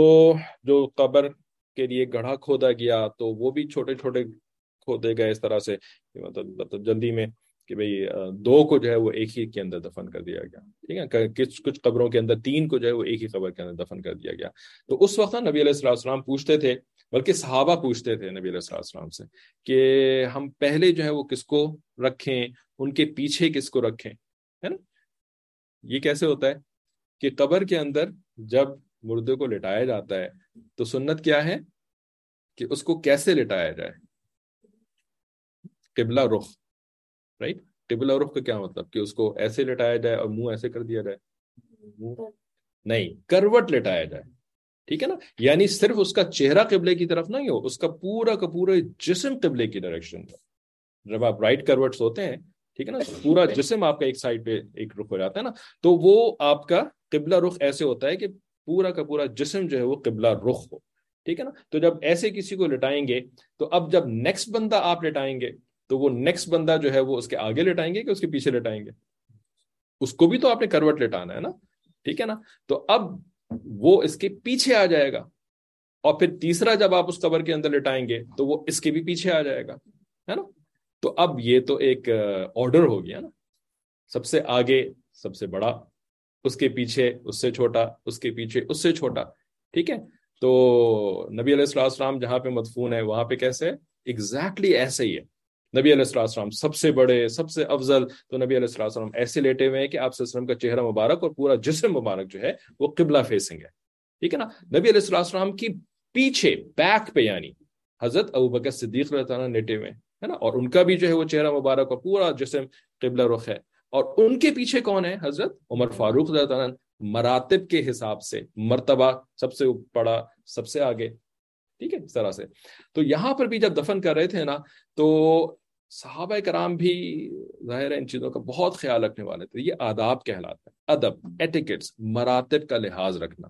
جو قبر کے لیے گڑھا کھودا گیا تو وہ بھی چھوٹے چھوٹے کھودے گئے اس طرح سے مطلب, مطلب جلدی میں کہ بھئی دو کو جو ہے وہ ایک ہی کے اندر دفن کر دیا گیا۔ ٹھیک ہے کچھ کچھ قبروں کے اندر تین کو جو ہے وہ ایک ہی قبر کے اندر دفن کر دیا گیا۔ تو اس وقت نبی علیہ السلام پوچھتے تھے بلکہ صحابہ پوچھتے تھے نبی علیہ السلام سے کہ ہم پہلے جو ہے وہ کس کو رکھیں؟ ان کے پیچھے کس کو رکھیں؟ ہے نا؟ یہ کیسے ہوتا ہے کہ قبر کے اندر جب مردے کو لٹایا جاتا ہے تو سنت کیا ہے؟ کہ اس کو کیسے لٹایا جائے؟ قبلہ رخ رائٹ قبلہ رخ کا کیا مطلب؟ کہ اس کو ایسے لٹایا جائے اور منہ ایسے کر دیا جائے۔ نہیں، کروٹ لٹایا جائے۔ ٹھیک ہے نا؟ یعنی صرف اس کا چہرہ قبلے کی طرف نہیں ہو، اس کا پورا کا پورا جسم قبلے کی ڈائریکشن جب آپ رائٹ کروٹس ہوتے ہیں، ٹھیک ہے نا؟ پورا جسم آپ کا ایک سائڈ پہ ایک رخ ہو جاتا ہے نا۔ تو وہ آپ کا قبلہ رخ ایسے ہوتا ہے کہ پورا کا پورا جسم جو ہے وہ قبلہ رخ ہو۔ ٹھیک ہے نا؟ تو جب ایسے کسی کو لٹائیں گے، تو اب جب نیکسٹ بندہ آپ لٹائیں گے تو وہ نیکسٹ بندہ جو ہے وہ اس کے آگے لٹائیں گے کہ اس کے پیچھے لٹائیں گے؟ اس کو بھی تو آپ نے کروٹ لٹانا ہے نا، ٹھیک ہے نا؟ تو اب وہ اس کے پیچھے آ جائے گا اور پھر تیسرا جب آپ اس قبر کے اندر لٹائیں گے تو وہ اس کے بھی پیچھے آ جائے گا، ہے نا؟ تو اب یہ تو ایک آرڈر ہو گیا نا۔ سب سے آگے سب سے بڑا، اس کے پیچھے اس سے چھوٹا، اس کے پیچھے اس سے چھوٹا، ٹھیک ہے؟ تو نبی علیہ السلام جہاں پہ مدفون ہے وہاں پہ کیسے ایگزیکٹلی ایسے ہی ہے۔ نبی علیہ السلّہ السلام سب سے بڑے، سب سے افضل تو نبی علیہ السلّہ السلام ایسے لیٹے ہوئے ہیں کہ آپ وسلم کا چہرہ مبارک اور پورا جسم مبارک جو ہے وہ قبلہ فیسنگ ہے۔ ٹھیک ہے نا؟ نبی علیہ السلّہ السلام کی پیچھے بیک پہ یعنی حضرت ابو بکر صدیق اللہ تعالیٰ لیٹے ہوئے ہے نا؟ اور ان کا بھی جو ہے وہ چہرہ مبارک اور پورا جسم قبلہ رخ ہے۔ اور ان کے پیچھے کون ہے حضرت؟ عمر فاروق اللہ تعالیٰ مراتب کے حساب سے، مرتبہ سب سے بڑا، سب سے آگے۔ ٹھیک ہے؟ اس طرح سے۔ تو یہاں پر بھی جب دفن کر رہے تھے نا، تو صحابہ کرام بھی ظاہر ہے ان چیزوں کا بہت خیال رکھنے والے تھے یہ آداب کہلاتا ہے ادب ایٹیکٹس مراتب کا لحاظ رکھنا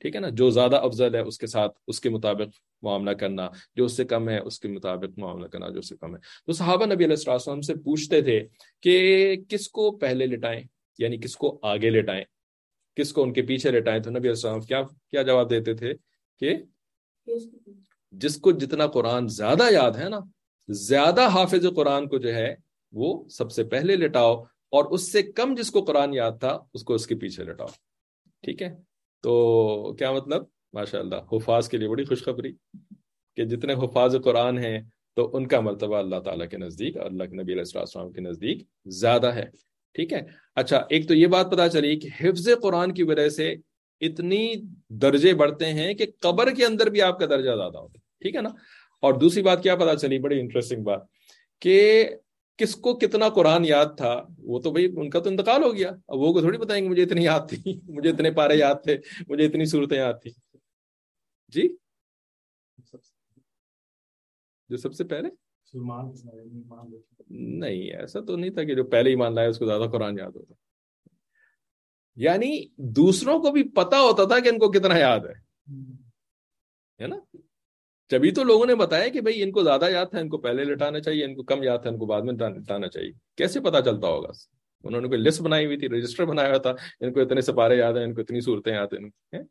ٹھیک ہے نا؟ جو زیادہ افضل ہے اس کے ساتھ اس کے مطابق معاملہ کرنا جو اس سے کم ہے اس کے مطابق معاملہ کرنا جو اس سے کم ہے۔ تو صحابہ نبی علیہ السلام سے پوچھتے تھے کہ کس کو پہلے لٹائیں یعنی کس کو آگے لٹائیں؟ کس کو ان کے پیچھے لٹائیں؟ تو نبی علیہ السلام کیا کیا جواب دیتے تھے کہ جس کو جتنا قرآن زیادہ یاد ہے نا زیادہ حافظ قرآن کو جو ہے وہ سب سے پہلے لٹاؤ اور اس سے کم جس کو قرآن یاد تھا اس کو اس کے پیچھے لٹاؤ۔ ٹھیک ہے؟ تو کیا مطلب؟ ماشاء اللہ، حفاظ کے لیے بڑی خوشخبری کہ جتنے حفاظ قرآن ہیں تو ان کا مرتبہ اللہ تعالیٰ کے نزدیک اور اللہ کے نبی علیہ السلام کے نزدیک زیادہ ہے۔ ٹھیک ہے؟ اچھا ایک تو یہ بات پتا چلی کہ حفظ قرآن کی وجہ سے اتنی درجے بڑھتے ہیں کہ قبر کے اندر بھی آپ کا درجہ زیادہ ہوتا ہے۔ ٹھیک ہے نا؟ اور دوسری بات کیا پتا چلی بڑی انٹرسٹنگ بات کہ کس کو کتنا قرآن یاد تھا وہ تو بھائی ان کا تو انتقال ہو گیا۔ اب وہ کو تھوڑی بتائیں گے مجھے اتنی یاد تھی مجھے اتنے پارے یاد تھے مجھے اتنی صورتیں یاد تھی جی؟ جو سب سے پہلے؟ نہیں ایسا تو نہیں تھا کہ جو پہلے ایمان لائے اس کو زیادہ قرآن یاد ہوتا۔ یعنی دوسروں کو بھی پتا ہوتا تھا کہ ان کو کتنا یاد ہے نا؟ جبھی تو لوگوں نے بتایا کہ بھائی ان کو زیادہ یاد تھا، ان کو پہلے لٹانا چاہیے، ان کو کم یاد تھا، ان کو بعد میں لٹانا چاہیے۔ کیسے پتا چلتا ہوگا؟ انہوں نے کوئی لسٹ بنائی ہوئی تھی رجسٹر بنایا ہوا تھا۔ ان کو اتنے سپارے یاد ہیں، ان کو اتنی صورتیں یاد ہیں۔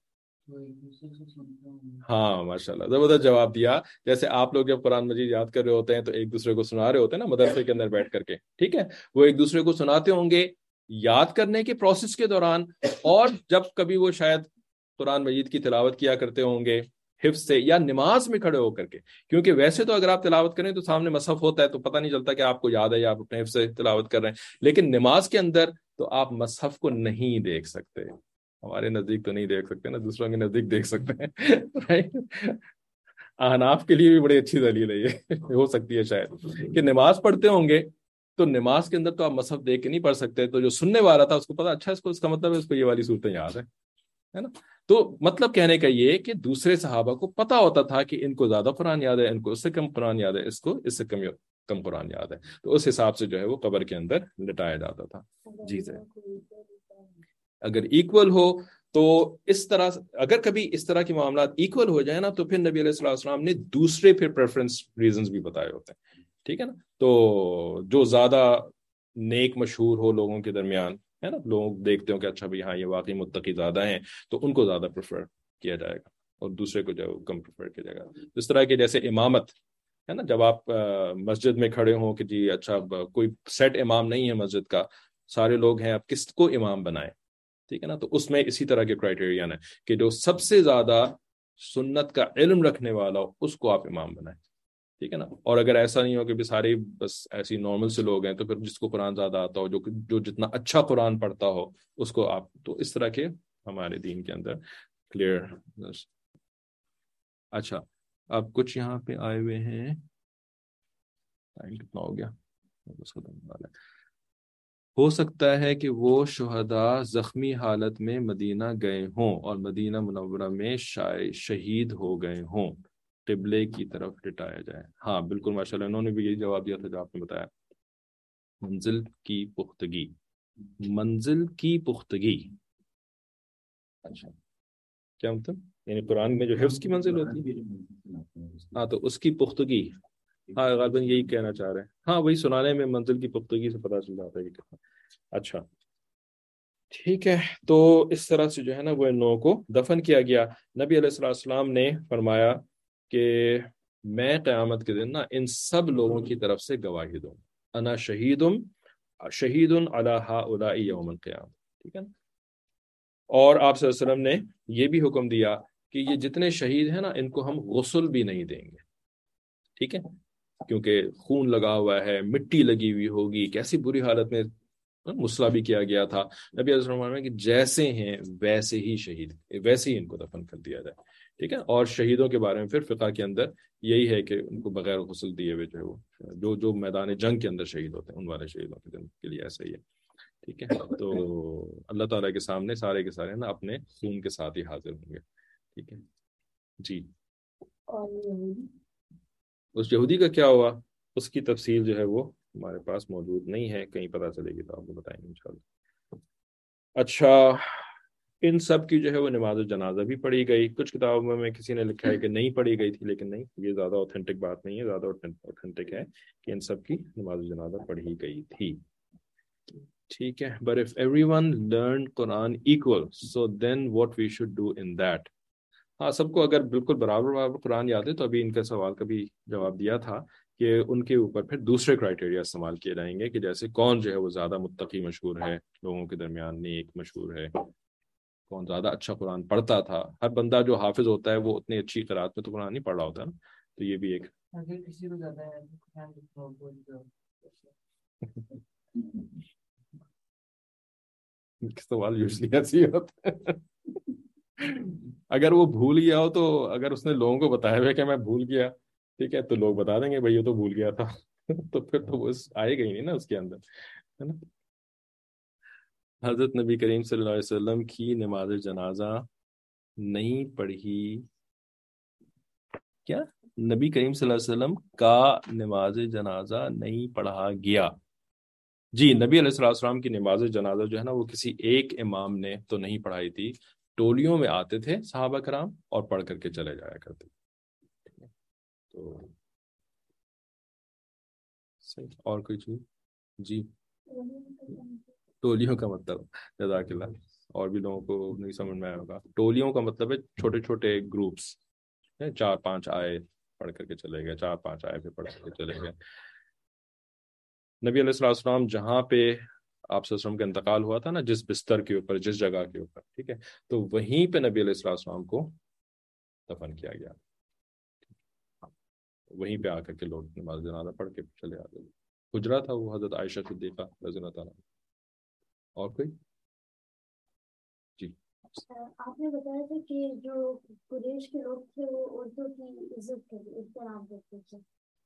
ہاں ماشاء اللہ زبردست جواب دیا۔ جیسے آپ لوگ جب قرآن مجید یاد کر رہے ہوتے ہیں تو ایک دوسرے کو سنا رہے ہوتے ہیں نا، مدرسے کے اندر بیٹھ کر کے۔ ٹھیک ہے؟ وہ ایک دوسرے کو سناتے ہوں گے یاد کرنے کے پروسیس کے دوران، اور جب کبھی وہ شاید قرآن مجید کی تلاوت کیا کرتے ہوں گے حفظ سے یا نماز میں کھڑے ہو کر کے۔ کیونکہ ویسے تو اگر آپ تلاوت کریں تو سامنے مصحف ہوتا ہے تو پتہ نہیں چلتا کہ آپ کو یاد ہے یا آپ اپنے حفظ سے تلاوت کر رہے ہیں۔ لیکن نماز کے اندر تو آپ مصحف کو نہیں دیکھ سکتے۔ ہمارے نزدیک تو نہیں دیکھ سکتے نا، دوسروں کے نزدیک دیکھ سکتے ہیں۔ احناف کے لیے بھی بڑی اچھی دلیل ہے یہ۔ ہو سکتی ہے شاید۔ کہ نماز پڑھتے ہوں گے تو نماز کے اندر تو آپ مصحف دیکھ کے نہیں پڑھ سکتے۔ تو جو سننے والا تھا، اس کو پتا اچھا اس کو، اس کا مطلب ہے، اس کو یہ والی صورتیں یاد ہے نا؟ تو مطلب کہنے کا یہ کہ دوسرے صحابہ کو پتا ہوتا تھا کہ ان کو زیادہ قرآن یاد ہے، ان کو اس سے کم قرآن یاد ہے، اس کو اس سے کم کم قرآن یاد ہے۔ تو اس حساب سے جو ہے وہ قبر کے اندر لٹایا جاتا تھا۔ جی سر۔ اگر ایکول ہو تو اس طرح اگر کبھی اس طرح کے معاملات ایکول ہو جائے نا، تو پھر نبی علیہ السلام نے دوسرے پھر پریفرنس ریزنز بھی بتائے ہوتے ہیں۔ ٹھیک ہے نا؟ تو جو زیادہ نیک مشہور ہو لوگوں کے درمیان ہے نا؟ لوگ دیکھتے ہو کہ اچھا بھائی ہاں یہ واقعی متقی زیادہ ہیں، تو ان کو زیادہ پریفر کیا جائے گا اور دوسرے کو جو کم پریفر کیا جائے گا۔ اس طرح کے جیسے امامت ہے نا، جب آپ مسجد میں کھڑے ہوں کہ جی اچھا کوئی سیٹ امام نہیں ہے مسجد کا، سارے لوگ ہیں، آپ کس کو امام بنائیں؟ ٹھیک ہے نا؟ تو اس میں اسی طرح کے کرائٹیریا ہے کہ جو سب سے زیادہ سنت کا علم رکھنے والا ہو، اس کو آپ امام بنائیں۔ ٹھیک ہے نا؟ اور اگر ایسا نہیں ہو کہ بھی سارے بس ایسی نارمل سے لوگ ہیں، تو پھر جس کو قرآن زیادہ آتا ہو، جو جو جتنا اچھا قرآن پڑھتا ہو، اس کو آپ تو اس طرح کے ہمارے دین کے اندر کلیئر اچھا اب کچھ یہاں پہ آئے ہوئے ہیں۔ ٹائم کتنا ہو گیا؟ ہو سکتا ہے کہ وہ شہداء زخمی حالت میں مدینہ گئے ہوں اور مدینہ منورہ میں شہید ہو گئے ہوں۔ قبلے کی طرف لٹایا جائے۔ ہاں بالکل، ماشاء اللہ، انہوں نے بھی یہی جواب دیا تھا جو آپ نے بتایا۔ منزل کی پختگی۔ منزل کی پختگی۔ اچھا کیا مطلب؟ یعنی قرآن میں جو حفظ کی منزل ہوتی۔ ہے ہاں تو اس کی پختگی۔ ہاں غالباً یہی کہنا چاہ رہے ہیں۔ ہاں وہی سنانے میں، منزل کی پختگی سے پتہ چل جاتا ہے کہ اچھا ٹھیک ہے۔ تو اس طرح سے جو ہے نا وہ ان کو دفن کیا گیا۔ نبی علیہ السلام نے فرمایا کہ میں قیامت کے دن نا ان سب لوگوں کی طرف سے گواہی دوں۔ انا شہید شہید اللہ یوم القیام ٹھیک ہے نا؟ اور آپ صلی اللہ علیہ وسلم نے یہ بھی حکم دیا کہ یہ جتنے شہید ہیں نا، ان کو ہم غسل بھی نہیں دیں گے۔ ٹھیک ہے؟ کیونکہ خون لگا ہوا ہے، مٹی لگی ہوئی ہوگی۔ کیسی بری حالت میں مسئلہ بھی کیا گیا تھا۔ نبی علیہ السلام کہ جیسے ہیں، ویسے ہی شہید، ویسے ہی ان کو دفن کر دیا جائے۔ ٹھیک ہے؟ اور شہیدوں کے بارے میں پھر فقہ کے اندر یہی ہے کہ ان کو بغیر غسل دیے ہوئے جو ہے وہ، جو جو میدان جنگ کے اندر شہید ہوتے ہیں، ان والے شہیدوں کے کے لیے ایسا ہی ہے۔ ٹھیک ہے؟ تو اللہ تعالیٰ کے سامنے سارے کے سارے نا اپنے خون کے ساتھ ہی حاضر ہوں گے۔ ٹھیک ہے؟ جی۔ اس یہودی کا کیا ہوا؟ اس کی تفصیل جو ہے وہ ہمارے پاس موجود نہیں ہے، کہیں پتہ چلے گی تو آپ کو بتائیں گے انشاءاللہ۔ اچھا۔ ان سب کی جو ہے وہ نماز جنازہ بھی پڑھی گئی۔ کچھ کتابوں میں کسی نے لکھا ہے کہ نہیں پڑھی گئی تھی، لیکن نہیں، یہ زیادہ اوتھینٹک بات نہیں ہے۔ زیادہ اوتھینٹک ہے کہ ان سب کی نماز جنازہ پڑھی گئی تھی۔ ٹھیک ہے۔ But if every one learn Quran equal so then what we should do in that ہاں سب کو اگر بالکل برابر برابر قرآن یاد ہے، تو ابھی ان کا سوال کا بھی جواب دیا تھا کہ ان کے اوپر پھر دوسرے کرائٹیریا استعمال کیے جائیں گے کہ جیسے کون جو ہے وہ زیادہ متقی مشہور ہے، لوگوں کے درمیان نیک مشہور ہے۔ کون زیادہ اچھا قرآن پڑھتا تھا ہر بندہ جو حافظ ہوتا ہے وہ اتنی اچھی قرآن میں تو قرآن نہیں پڑھ رہا ہوتا نا تو یہ بھی ایک سوال یوزلی ایسے ہوتا ہے اگر وہ بھول گیا ہو تو اگر اس نے لوگوں کو بتایا ہوا کہ میں بھول گیا ٹھیک ہے تو لوگ بتا دیں گے بھائی یہ تو بھول گیا تھا۔ تو پھر تو وہ آئے گا ہی نہیں نا اس کے اندر ہے نا؟ حضرت نبی کریم صلی اللہ علیہ وسلم کی نماز جنازہ نہیں پڑھی۔ کیا؟ نبی کریم صلی اللہ علیہ وسلم کا نماز جنازہ نہیں پڑھا گیا۔ جی نبی علیہ السلام کی نماز جنازہ جو ہے نا، وہ کسی ایک امام نے تو نہیں پڑھائی تھی۔ ٹولیوں میں آتے تھے صحابہ کرام اور پڑھ کر کے چلے جایا کرتے۔ تو صحیح، اور کوئی چیز؟ جی۔ ٹولیوں کا مطلب جزاک اللہ اور بھی لوگوں کو نہیں سمجھ میں آیا ہوگا ٹولیوں کا مطلب ہے چھوٹے چھوٹے گروپس چار پانچ آئے پڑھ کر کے چلے گئے چار پانچ آئے پھر پڑھ کر کے چلے گئے نبی علیہ السلام جہاں پہ آپ وسلم کا انتقال ہوا تھا نا جس بستر کے اوپر جس جگہ کے اوپر ٹھیک ہے تو وہیں پہ نبی علیہ السلام کو دفن کیا گیا وہیں پہ آ کر کے لوگ نماز جنازہ پڑھ کے چلے آتے گجرا تھا وہ حضرت عائشہ صدیقہ رضی اللہ تعالیٰ اور کوئی جی آپ نے بتایا تھا کہ جو قریش کے لوگ تھے وہ اردو کی عزت احترام کرتے تھے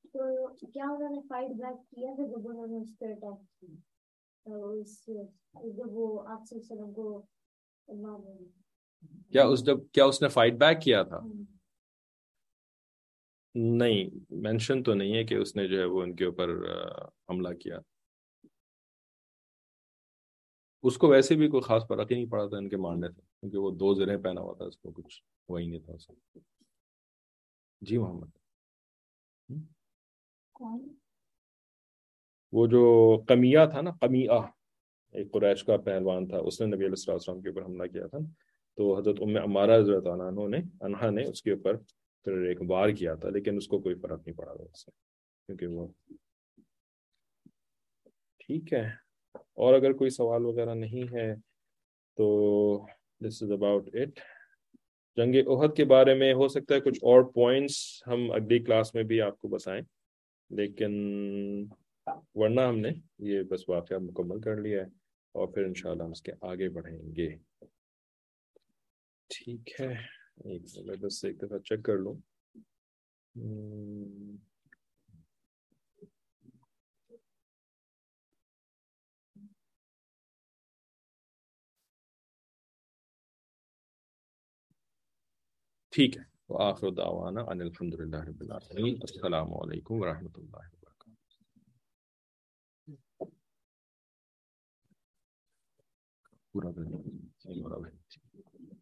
تو کیا انہوں نے فائٹ بیک کیا تھا جب انہوں نے اس پہ اٹیک کیا جب وہ آپ سے وسلم کو کیا اس جب کیا اس نے فائٹ بیک کیا تھا نہیں مینشن تو نہیں ہے کہ اس نے جو ہے وہ ان کے اوپر حملہ کیا اس کو ویسے بھی کوئی خاص فرق ہی نہیں پڑا تھا ان کے ماننے سے کیونکہ وہ دو زریں پہنا ہوا تھا اس کو کچھ وہی نہیں تھا اس جی محمد۔ وہ جو کمیا تھا نا کمیا ایک قریش کا پہلوان تھا اس نے نبی علیہ السلام السلام کے اوپر حملہ کیا تھا۔ تو حضرت ام امارہ حضرت عنہ نے انہا نے اس کے اوپر پھر ایک وار کیا تھا لیکن اس کو کوئی فرق نہیں پڑا تھا اس سے کیونکہ وہ ٹھیک ہے۔ اور اگر کوئی سوال وغیرہ نہیں ہے تو دس از اباؤٹ اٹ جنگ عہد کے بارے میں ہو سکتا ہے کچھ اور پوائنٹس ہم اگلی کلاس میں بھی آپ کو بتائیں. لیکن ورنہ ہم نے یہ بس واقعہ مکمل کر لیا ہے اور پھر انشاءاللہ ہم اس کے آگے بڑھیں گے. ٹھیک ہے. ایک میں بس ایک دفعہ چیک کر لوں. ٹھیک ہے تو آخر دعوانا ان الحمد للہ رب العالمین السلام